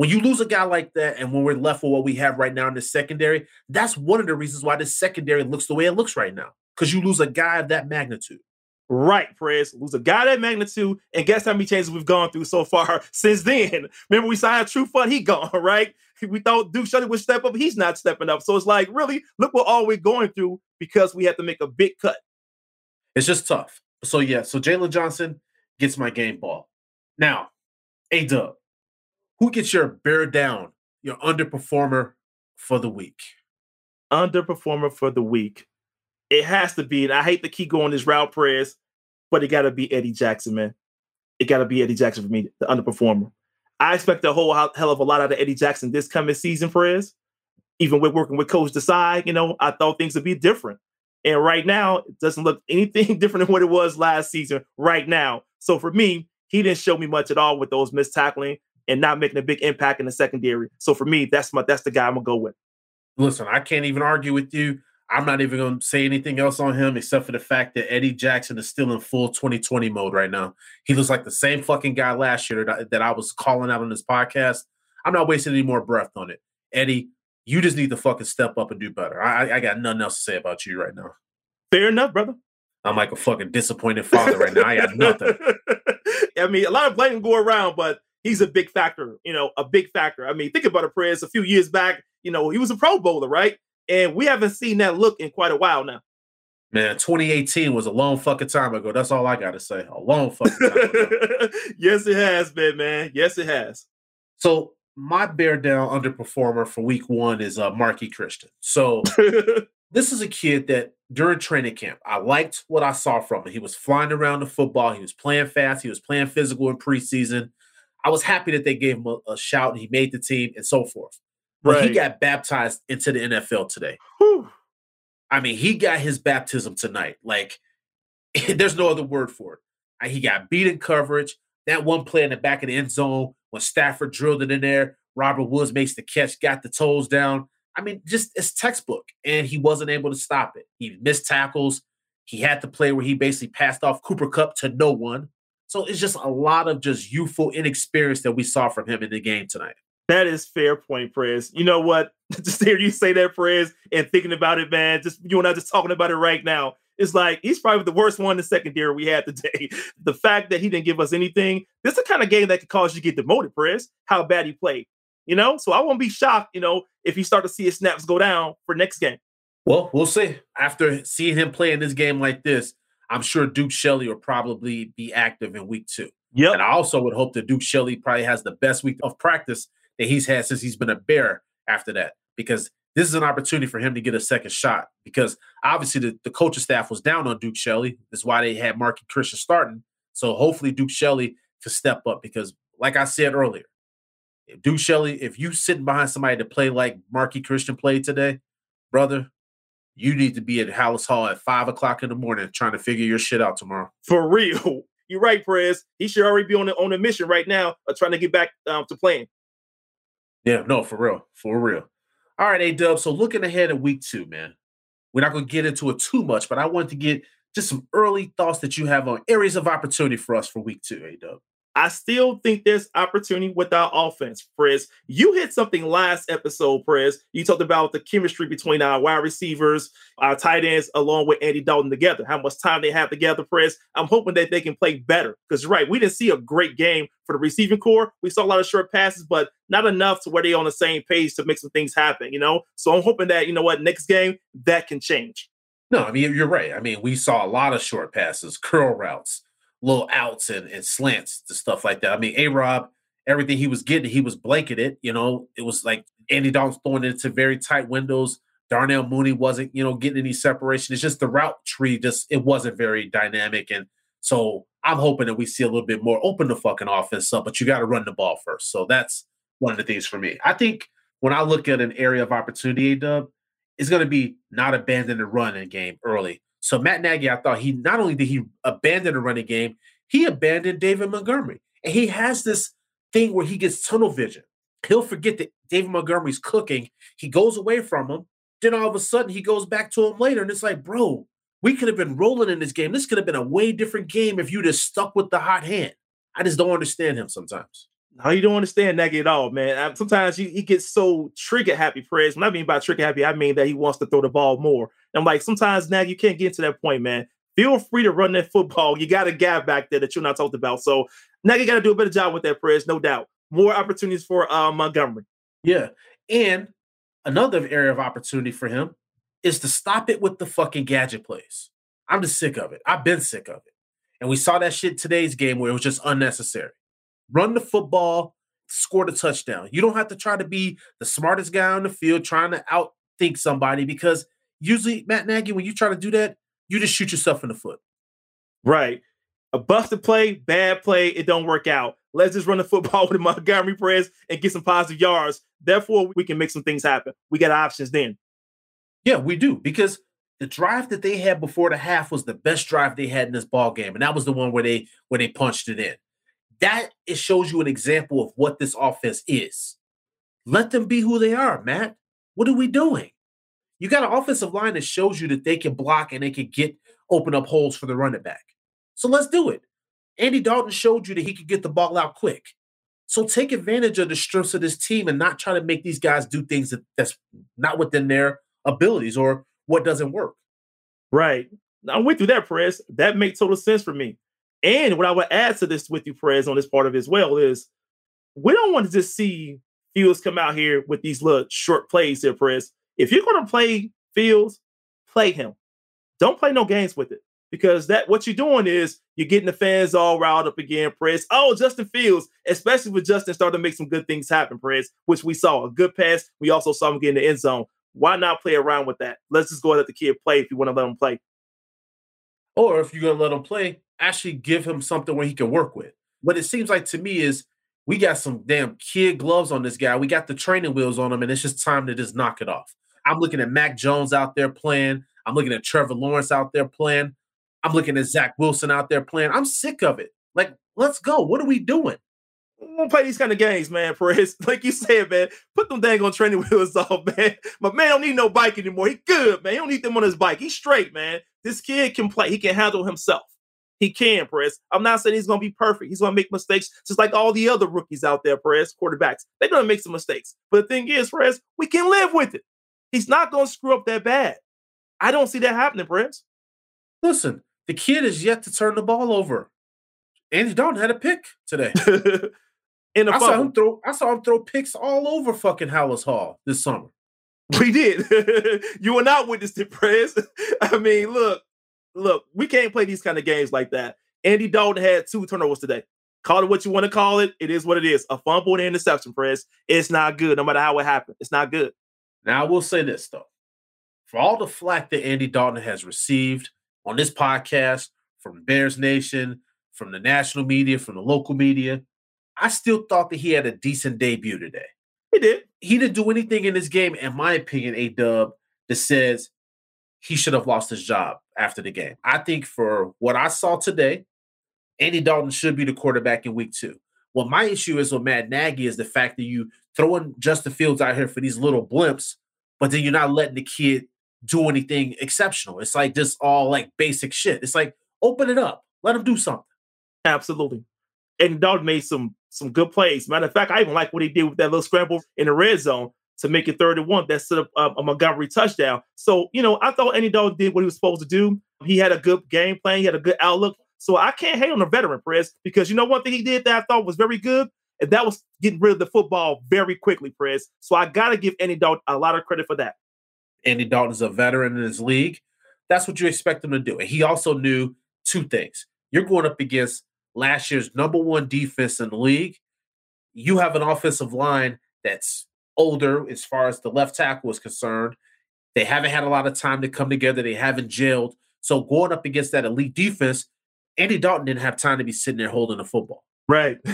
When you lose a guy like that, and when we're left with what we have right now in the secondary, that's one of the reasons why this secondary looks the way it looks right now. Because you lose a guy of that magnitude. Right, Prez. Lose a guy that magnitude, and guess how many changes we've gone through so far *laughs* since then? Remember, we signed Trufant, he gone, *laughs* right? We thought Duke Shelley would step up, he's not stepping up. So it's like, really, look what all we're going through because we had to make a big cut. It's just tough. So yeah, so Jaylon Johnson gets my game ball. Now, A Dub, who gets your bear down, your underperformer for the week? Underperformer for the week. It has to be, and I hate to keep going this route, Prez, but it got to be Eddie Jackson, man. It got to be Eddie Jackson for me, the underperformer. I expect a whole hell of a lot out of Eddie Jackson this coming season, Prez. Even with working with Coach Desai, you know, I thought things would be different. And right now, it doesn't look anything *laughs* different than what it was last season right now. So for me, he didn't show me much at all with those missed tackling and not making a big impact in the secondary. So for me, that's my that's the guy I'm gonna go with. Listen, I can't even argue with you. I'm not even going to say anything else on him except for the fact that Eddie Jackson is still in full 2020 mode right now. He looks like the same fucking guy last year that, that I was calling out on this podcast. I'm not wasting any more breath on it. Eddie, you just need to fucking step up and do better. I, I got nothing else to say about you right now. Fair enough, brother. I'm like a fucking disappointed father right now. I got nothing. *laughs* I mean, a lot of blame go around, but he's a big factor, you know, a big factor. I mean, think about it, Prez. A few years back, you know, he was a pro bowler, right? And we haven't seen that look in quite a while now. Man, 2018 was a long fucking time ago. That's all I got to say. A long fucking time ago. *laughs* yes, it has been, man. Yes, it has. So my bear down underperformer for week one is uh, Marqui Christian. So *laughs* this is a kid that during training camp, I liked what I saw from him. He was flying around the football. He was playing fast. He was playing physical in preseason. I was happy that they gave him a, a shout. He made the team and so forth. But Right. he got baptized into the NFL today. Whew. I mean, he got his baptism tonight. Like, *laughs* there's no other word for it. He got beat in coverage. That one play in the back of the end zone when Stafford drilled it in there, Robert Woods makes the catch, got the toes down. I mean, just it's textbook. And he wasn't able to stop it. He missed tackles. He had the play where he basically passed off Cooper Kupp to no one. So it's just a lot of just youthful inexperience that we saw from him in the game tonight. That is fair point, Prez. You know what? *laughs* just hear you say that, Prez, and thinking about it, man. Just you and I just talking about it right now. It's like he's probably the worst one in the secondary we had today. *laughs* The fact that he didn't give us anything. This is the kind of game that could cause you to get demoted, Prez. How bad he played. You know, so I won't be shocked, you know, if you start to see his snaps go down for next game. Well, we'll see. After seeing him play in this game like this, I'm sure Duke Shelley will probably be active in week two. Yep. And I also would hope that Duke Shelley probably has the best week of practice that he's had since he's been a bear after that, because this is an opportunity for him to get a second shot. Because obviously the, the coaching staff was down on Duke Shelley. That's why they had Marqui Christian starting. So hopefully Duke Shelley can step up because, like I said earlier, if Duke Shelley, if you sitting behind somebody to play like Marqui Christian played today, brother, you need to be at Halas Hall at five o'clock in the morning trying to figure your shit out tomorrow. For real. *laughs* You're right, Prez. He should already be on the, on a mission right now of trying to get back um, to playing. Yeah, no, for real, for real. All right, A Dub. So looking ahead at week two, man, we're not going to get into it too much, but I wanted to get just some early thoughts that you have on areas of opportunity for us for week two, A Dub. I still think there's opportunity with our offense, Prez. You hit something last episode, Prez. You talked about the chemistry between our wide receivers, our tight ends, along with Andy Dalton together. How much time they have together, Prez. I'm hoping that they can play better. Because right, we didn't see a great game for the receiving corps. We saw a lot of short passes, but not enough to where they're on the same page to make some things happen. You know, so I'm hoping that you know what next game that can change. No, I mean, you're right. I mean, we saw a lot of short passes, curl routes, little outs and, and slants and stuff like that. I mean, A Rob, everything he was getting, he was blanketed. You know, it was like Andy Dalton throwing into very tight windows. Darnell Mooney wasn't, you know, getting any separation. It's just the route tree, just it wasn't very dynamic. And so I'm hoping that we see a little bit more open the fucking offense up, but you got to run the ball first. So that's one of the things for me. I think when I look at an area of opportunity, Dub, it's going to be not abandon the run in game early. So Matt Nagy, I thought he not only did he abandon the running game, he abandoned David Montgomery. And he has this thing where he gets tunnel vision. He'll forget that David Montgomery's cooking. He goes away from him. Then all of a sudden he goes back to him later. And it's like, bro, we could have been rolling in this game. This could have been a way different game if you just stuck with the hot hand. I just don't understand him sometimes. No, you don't understand Nagy at all, man. Sometimes he, he gets so trigger happy, Prez. When I mean by trigger happy, I mean that he wants to throw the ball more. I'm like, sometimes now you can't get to that point, man. Feel free to run that football. You got a guy back there that you're not talked about. So now you got to do a better job with that, Prez, no doubt. More opportunities for uh, Montgomery. Yeah. And another area of opportunity for him is to stop it with the fucking gadget plays. I'm just sick of it. I've been sick of it. And we saw that shit today's game where it was just unnecessary. Run the football, score the touchdown. You don't have to try to be the smartest guy on the field trying to outthink somebody because usually, Matt Nagy, when you try to do that, you just shoot yourself in the foot. Right. A busted play, bad play, it don't work out. Let's just run the football *laughs* with the Montgomery Prez and get some positive yards. Therefore, we can make some things happen. We got options then. Yeah, we do because the drive that they had before the half was the best drive they had in this ball game, and that was the one where they where they punched it in. That it shows you an example of what this offense is. Let them be who they are, Matt. What are we doing? You got an offensive line that shows you that they can block and they can get open up holes for the running back. So let's do it. Andy Dalton showed you that he could get the ball out quick. So take advantage of the strengths of this team and not try to make these guys do things that, that's not within their abilities or what doesn't work. Right. I went through that, Perez. That makes total sense for me. And what I would add to this with you, Perez, on this part of it as well is we don't want to just see Fields come out here with these little short plays here, Perez. If you're going to play Fields, play him. Don't play no games with it because that what you're doing is you're getting the fans all riled up again, Prez, Oh, Justin Fields, especially with Justin starting to make some good things happen, Prez, which we saw a good pass. We also saw him get in the end zone. Why not play around with that? Let's just go and let the kid play if you want to let him play. Or if you're going to let him play, actually give him something where he can work with. What it seems like to me is we got some damn kid gloves on this guy. We got the training wheels on him, and it's just time to just knock it off. I'm looking at Mac Jones out there playing. I'm looking at Trevor Lawrence out there playing. I'm looking at Zach Wilson out there playing. I'm sick of it. Like, let's go. What are we doing? We don't play these kind of games, man. His, *laughs* like you said, man, put them dang *laughs* on training wheels off, man. My man don't need no bike anymore. He good, man. He don't need them on his bike. He's straight, man. This kid can play. He can handle himself. He can, Prez. I'm not saying he's going to be perfect. He's going to make mistakes, just like all the other rookies out there, Prez, quarterbacks. They're going to make some mistakes. But the thing is, Prez, we can live with it. He's not going to screw up that bad. I don't see that happening, Prez. Listen, the kid is yet to turn the ball over. Andy Dalton had a pick today. *laughs* In the I saw him throw. I saw him throw picks all over fucking Halas Hall this summer. We did. *laughs* you were not witness it, Prez. *laughs* I mean, look, look, we can't play these kind of games like that. Andy Dalton had two turnovers today. Call it what you want to call it. It is what it is. A fumble and an interception, Prez. It's not good, no matter how it happened. It's not good. Now I will say this though, for all the flack that Andy Dalton has received on this podcast from Bears Nation, from the national media, from the local media, I still thought that he had a decent debut today. He did. He didn't do anything in this game, in my opinion, a dub that says he should have lost his job after the game. I think for what I saw today, Andy Dalton should be the quarterback in week two. What my issue is with Matt Nagy is the fact that you throwing Justin Fields out here for these little blimps, but then you're not letting the kid do anything exceptional. It's like just all like basic shit. It's like open it up, let him do something. Absolutely. And Dalton made some some good plays. Matter of fact, I even like what he did with that little scramble in the red zone to make it third and one. That set up uh, a Montgomery touchdown. So, you know, I thought Andy Dalton did what he was supposed to do. He had a good game plan, he had a good outlook. So I can't hate on the veteran Prez because you know one thing he did that I thought was very good, and that was getting rid of the football very quickly, Prez. So I gotta give Andy Dalton a lot of credit for that. Andy Dalton is a veteran in his league. That's what you expect him to do. And he also knew two things. You're going up against last year's number one defense in the league. You have an offensive line that's older as far as the left tackle is concerned. They haven't had a lot of time to come together. They haven't gelled. So going up against that elite defense, Andy Dalton didn't have time to be sitting there holding the football. Right. *laughs*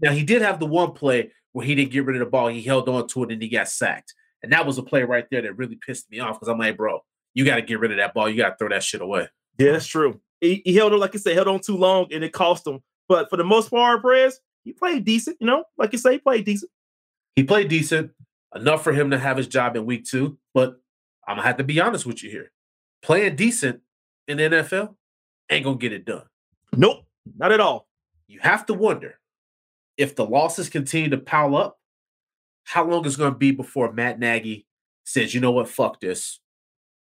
Now he did have the one play where he didn't get rid of the ball. He held on to it and he got sacked. And that was a play right there that really pissed me off because I'm like, bro, you got to get rid of that ball. You got to throw that shit away. yeah, that's true. He, he held on, like I said, held on too long and it cost him. But for the most part, Prez, he played decent, you know, like you say, he played decent. He played decent enough for him to have his job in week two. But I'm gonna have to be honest with you here. Playing decent in the NFL ain't gonna get it done. Nope, not at all. You have to wonder if the losses continue to pile up, how long it's gonna be before Matt Nagy says, you know what, fuck this.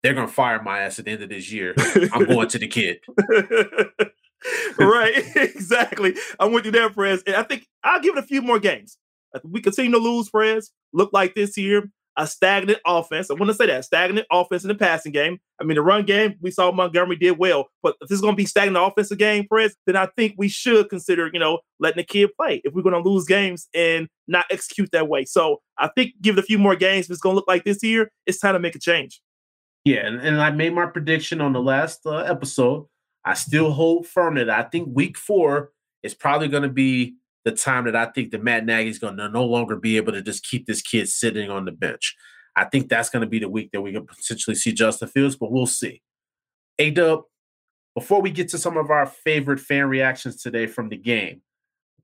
They're gonna fire my ass at the end of this year. I'm going to the kid. *laughs* right, *laughs* exactly. I'm with you there, Prez. And I think I'll give it a few more games. If we continue to lose, Prez, look like this year, a stagnant offense. I want to say that stagnant offense in the passing game. I mean, the run game, we saw Montgomery did well, but if this is going to be stagnant offensive game, Prez, then I think we should consider, you know, letting the kid play if we're going to lose games and not execute that way. So I think give it a few more games. If it's going to look like this year, it's time to make a change. Yeah, and, and I made my prediction on the last uh, episode. I still hold firm that I think week four is probably going to be the time that I think that Matt Nagy is going to no longer be able to just keep this kid sitting on the bench. I think that's going to be the week that we can potentially see Justin Fields, but we'll see. A Dub, before we get to some of our favorite fan reactions today from the game,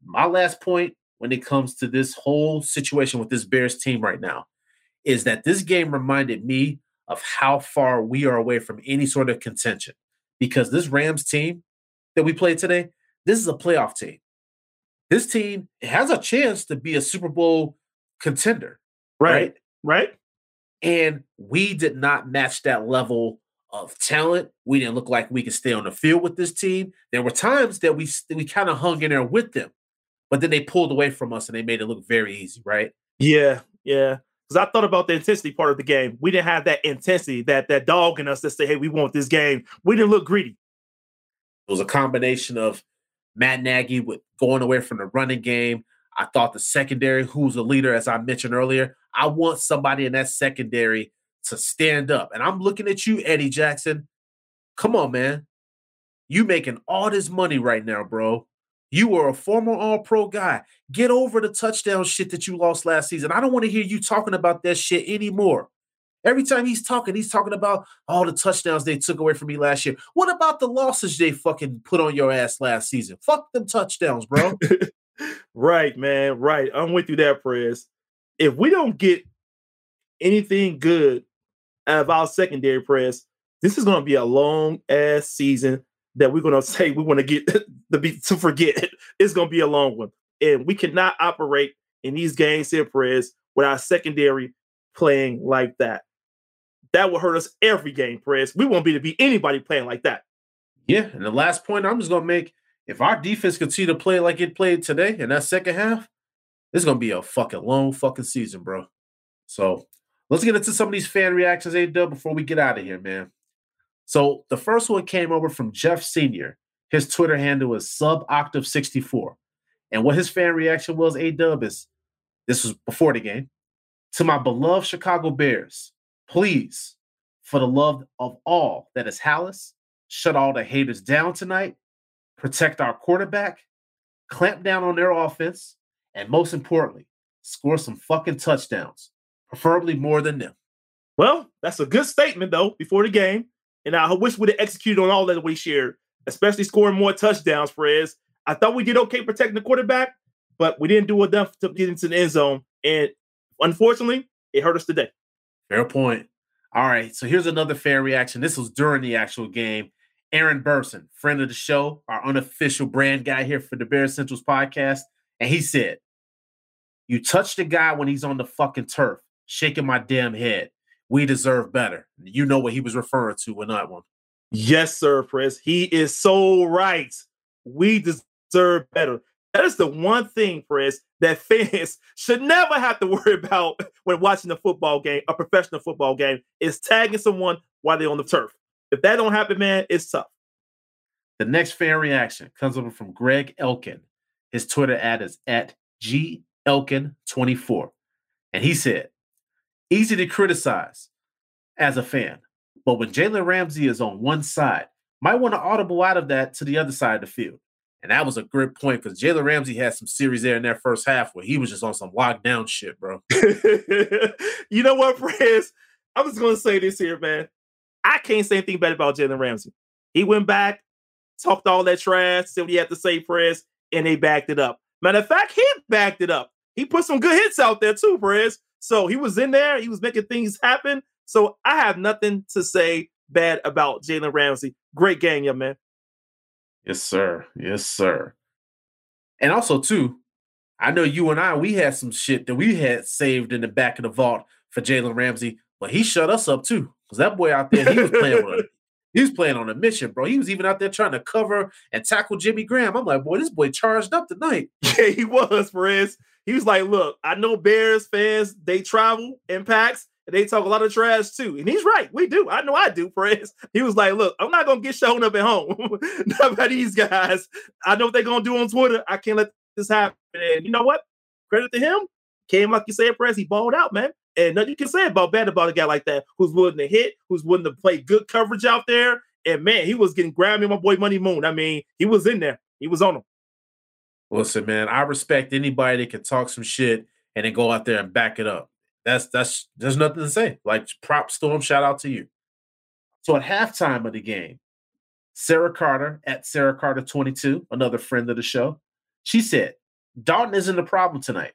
my last point when it comes to this whole situation with this Bears team right now is that this game reminded me of how far we are away from any sort of contention. Because this Rams team that we played today, this is a playoff team. This team has a chance to be a Super Bowl contender, right? Right. And we did not match that level of talent. We didn't look like we could stay on the field with this team. There were times that we we kind of hung in there with them, but then they pulled away from us and they made it look very easy, right? Yeah, yeah. Because I thought about the intensity part of the game. We didn't have that intensity, that that dog in us that say, "Hey, we want this game." We didn't look greedy. It was a combination of Matt Nagy with going away from the running game. I thought the secondary, who's a leader, as I mentioned earlier, I want somebody in that secondary to stand up. And I'm looking at you, Eddie Jackson. Come on, man. You making all this money right now, bro. You were a former all pro guy. Get over the touchdown shit that you lost last season. I don't want to hear you talking about that shit anymore. Every time he's talking, he's talking about all the touchdowns they took away from me last year. What about the losses they fucking put on your ass last season? Fuck them touchdowns, bro. *laughs* right, man. Right. I'm with you there, Prez. If we don't get anything good out of our secondary Prez, this is going to be a long ass season that we're going *laughs* to say we want to get *laughs* to be to forget. It's going to be a long one, and we cannot operate in these games here, Prez, with our secondary playing like that. That will hurt us every game, Prez. We won't be to be anybody playing like that. Yeah, and the last point I'm just to make: if our defense continue to play like it played today in that second half, it's to be a fucking long fucking season, bro. So let's get into some of these fan reactions, A before we get out of here, man. So the first one came over from Jeff Senior. His Twitter handle is suboctave64. And what his fan reaction was, A Dub, is this was before the game. To my beloved Chicago Bears, please, for the love of all that is Halas, shut all the haters down tonight, protect our quarterback, clamp down on their offense, and most importantly, score some fucking touchdowns, preferably more than them. Well, that's a good statement, though, before the game. And I wish we'd have executed on all that we shared, especially scoring more touchdowns, Fred. I thought we did okay protecting the quarterback, but we didn't do enough to get into the end zone. And unfortunately, it hurt us today. Fair point. All right. So here's another fair reaction. This was during the actual game. Aaron Burson, friend of the show, our unofficial brand guy here for the Bear Centrals podcast. And he said, You touch the guy when he's on the fucking turf, shaking my damn head we deserve better. You know what he was referring to in that one. Yes, sir, Chris. He is so right. We deserve better. That is the one thing, Chris, that fans *laughs* should never have to worry about when watching a football game, a professional football game, is tagging someone while they're on the turf. If that don't happen, man, it's tough. The next fan reaction comes over from Greg Elkin. His Twitter ad is at GElkin24. And he said, easy to criticize as a fan. But when Jalen Ramsey is on one side, might want to audible out of that to the other side of the field. And that was a great point because Jalen Ramsey had some series there in that first half where he was just on some lockdown shit, bro. *laughs* you know what, friends? I'm just gonna say this here, man. I can't say anything bad about Jalen Ramsey. He went back, talked all that trash, said what he had to say, Prez, and they backed it up. Matter of fact, he backed it up. He put some good hits out there too, Prez. So he was in there, he was making things happen. So I have nothing to say bad about Jalen Ramsey. Great game, young man. Yes, sir. Yes, sir. And also, too, I know you and I, we had some shit that we had saved in the back of the vault for Jalen Ramsey, but he shut us up too. Because that boy out there, he was playing a, *laughs* he was playing on a mission, bro. He was even out there trying to cover and tackle Jimmy Graham. I'm like, boy, this boy charged up tonight. Yeah, he was, Perez. He was like, look, I know Bears fans, they travel in packs they talk a lot of trash too. And he's right. We do. I know I do, Perez. *laughs* He was like, look, I'm not to get shown up at home. *laughs* not by these guys. I know what they're to do on Twitter. I can't let this happen. And you know what? Credit to him. Came like you said, Perez. He balled out, man. And nothing you can say about bad about a guy like that who's willing to hit, who's willing to play good coverage out there. And man, he was getting grabbing my boy Money Moon. I mean, he was in there. He was on him. Listen, man, I respect anybody that can talk some shit and then go out there and back it up. That's that's there's nothing to say. Like prop storm, shout out to you. So at halftime of the game, Sarah Carter at Sarah Carter 22, another friend of the show, she said, Dalton isn't a problem tonight.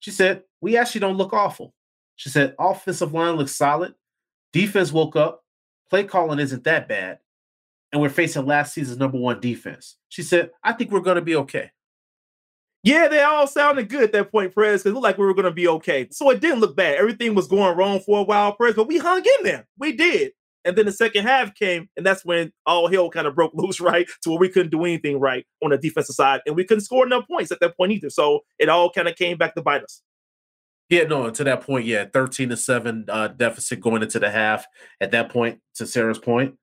She said, We actually don't look awful. She said, Offensive line looks solid. Defense woke up. Play calling isn't that bad. And we're facing last season's number one defense. She said, I think we're going to be okay. Yeah, they all sounded good at that point, Prez, because it looked like we were going to be okay. So it didn't look bad. Everything was going wrong for a while, Prez, but we hung in there. We did. And then the second half came, and that's when all hell kind of broke *laughs* loose, right? To where we couldn't do anything right on the defensive side, and we couldn't score enough points at that point either. So it all kind of came back to bite us. Yeah, no, to that point, yeah, 13 to 7 uh, deficit going into the half. At that point, to Sarah's point,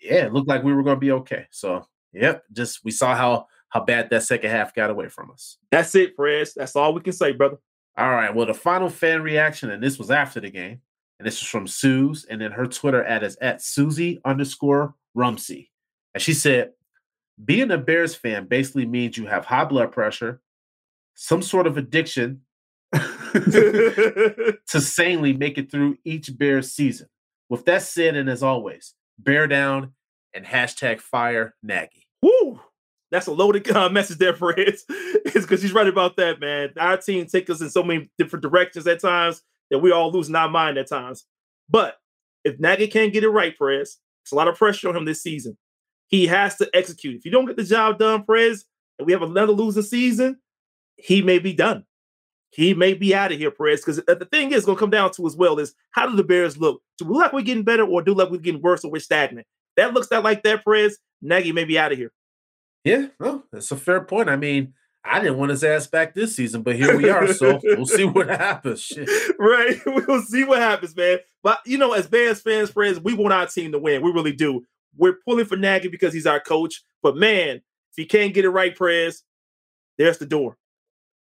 yeah, it looked like we were going to be okay. So, yep, just we saw how how bad that second half got away from us. That's it, Fred. That's all we can say, brother. All right. Well, the final fan reaction, and this was after the game, and this is from Suze, and then her Twitter ad is at Susie underscore Rumsey. And she said, being a Bears fan basically means you have high blood pressure, some sort of addiction *laughs* to sanely make it through each Bears season. With that said, and as always, bear down and hashtag fire Nagy. Woo! That's a loaded uh, message there for his. it's because he's right about that, man. Our team takes us in so many different directions at times that we all losing our mind at times. But if Nagy can't get it right, Perez, it's a lot of pressure on him this season. He has to execute. If you don't get the job done, Perez, and we have another losing season, he may be done. He may be out of here, Perez. Because the thing is going to come down to as well is how do the Bears look? Do we look like we're getting better or do we look like we're getting worse or we're stagnant? That looks that like that, Perez. Nagy may be out of here. Yeah, well, that's a fair point. I mean, I didn't want his ass back this season, but here we are. So we'll see *laughs* what happens. Shit. Right. *laughs* We'll see what happens, man. But you know, as Bears fans, friends, we want our team to win. We really do. We're pulling for Nagy because he's our coach. But man, if he can't get it right, Prez, there's the door.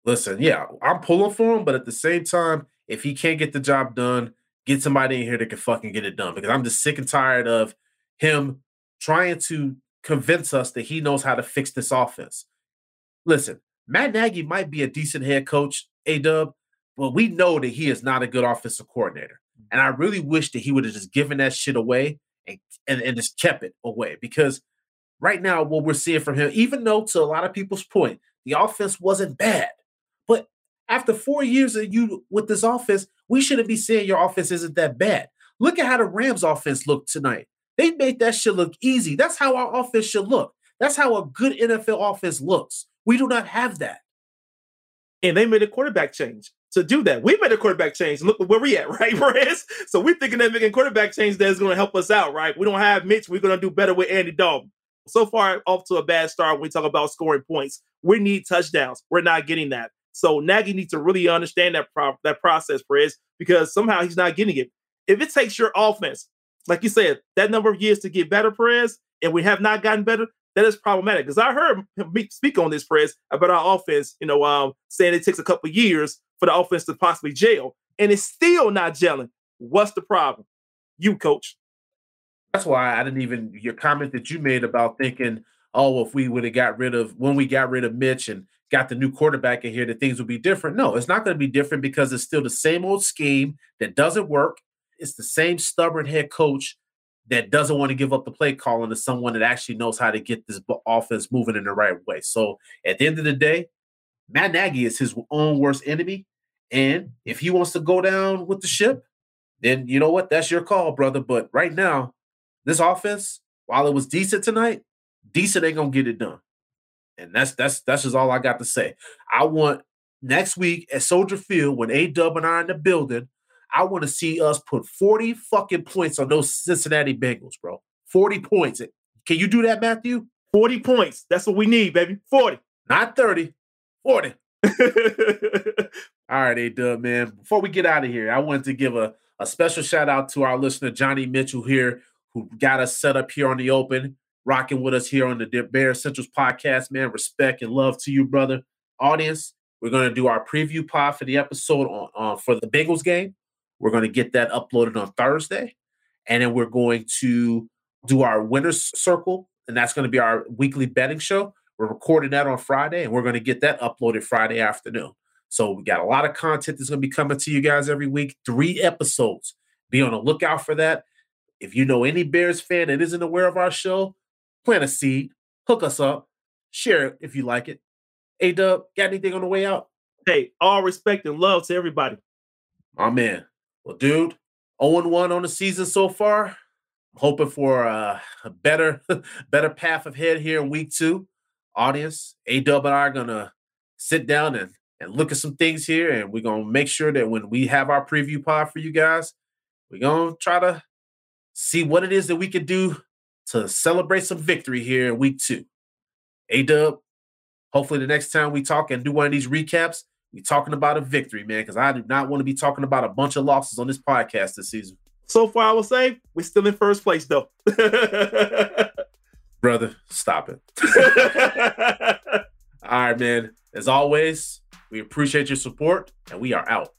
Listen, yeah, I'm pulling for him, but at the same time, if he can't get the job done, get somebody in here that can fucking get it done. Because I'm just sick and tired of him trying to convince us that he knows how to fix this offense. Listen, Matt Nagy might be a decent head coach, A Dub, but we know that he is not a good offensive coordinator. And I really wish that he would have just given that shit away and, and, and just kept it away because right now, what we're seeing from him, even though to a lot of people's point, the offense wasn't bad. But after four years of you with this offense, we shouldn't be saying your offense isn't that bad. Look at how the Rams offense looked tonight. They made that shit look easy. That's how our offense should look. That's how a good NFL offense looks. We do not have that. And they made a quarterback change to do that. We made a quarterback change. Look where we at, *laughs* right, Perez? So we're thinking that making quarterback change that is going to help us out, right? We don't have Mitch. We're going to do better with Andy Dalton. So far, off to a bad start when we talk about scoring points. We need touchdowns. We're not getting that. So Nagy needs to really understand that pro- that process, Perez, because somehow he's not getting it. If it takes your offense, like you said, that number of years to get better, Perez, and we have not gotten better, that is problematic. Because I heard him speak on this, Perez, about our offense, you know, um, saying it takes a couple years for the offense to possibly gel, and it's still not gelling. What's the problem? You, coach. That's why I didn't even your comment that you made about thinking, oh, if we would have got rid of when we got rid of Mitch and got the new quarterback in here, that things would be different. No, it's not going to be different because it's still the same old scheme that doesn't work. It's the same stubborn head coach that doesn't want to give up the play calling to someone that actually knows how to get this offense moving in the right way. So at the end of the day, Matt Nagy is his own worst enemy. And if he wants to go down with the ship, then you know what? That's your call, brother. But right now, this offense, while it was decent tonight, decent ain't gonna get it done. And that's that's that's just all I got to say. I want next week at Soldier Field when A Dub and I are in the building, I want to see us put 40 fucking points on those Cincinnati Bengals, bro. 40 points. Can you do that, Matthew? 40 points. That's what we need, baby. 40. Not 30. 40. *laughs* All right, A Dub, man. Before we get out of here, I wanted to give a, a special shout out to our listener, Johnny Mitchell, here, who got us set up here on the open, rocking with us here on the Bear Centrals podcast, man. Respect and love to you, brother. Audience, we're going to do our preview pod for the episode on, on for the Bengals game. We're going to get that uploaded on Thursday. And then we're going to do our winner's circle, and that's going to be our weekly betting show. We're recording that on Friday, and we're going to get that uploaded Friday afternoon. So we got a lot of content that's going to be coming to you guys every week. Three episodes. Be on the lookout for that. If you know any Bears fan that isn't aware of our show, plant a seed, hook us up, share it if you like it. A Dub, got anything on the way out? Hey, all respect and love to everybody. My man. Well, dude, 0 1 on the season so far. I'm hoping for a, a better, *laughs* better path ahead here in week two. Audience, A Dub and I are gonna sit down and, and look at some things here, and we're gonna make sure that when we have our preview pod for you guys, we're gonna try to see what it is that we could do to celebrate some victory here in week two. A Dub, hopefully the next time we talk and do one of these recaps, we talking about a victory, man, because I do not want to be talking about a bunch of losses on this podcast this season. So far, I will say we're still in first place, though. *laughs* *laughs* Brother, stop it. *laughs* All right, man. As always, we appreciate your support, and we are out.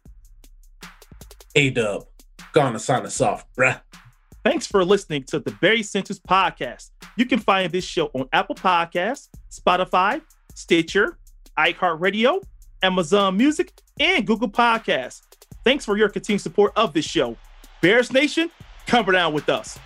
A Dub, gonna sign us off, bruh. Thanks for listening to the Barry Centers podcast. You can find this show on Apple Podcasts, Spotify, Stitcher, iHeartRadio, Amazon Music, and Google Podcasts. Thanks for your continued support of this show. Bears Nation, come down with us.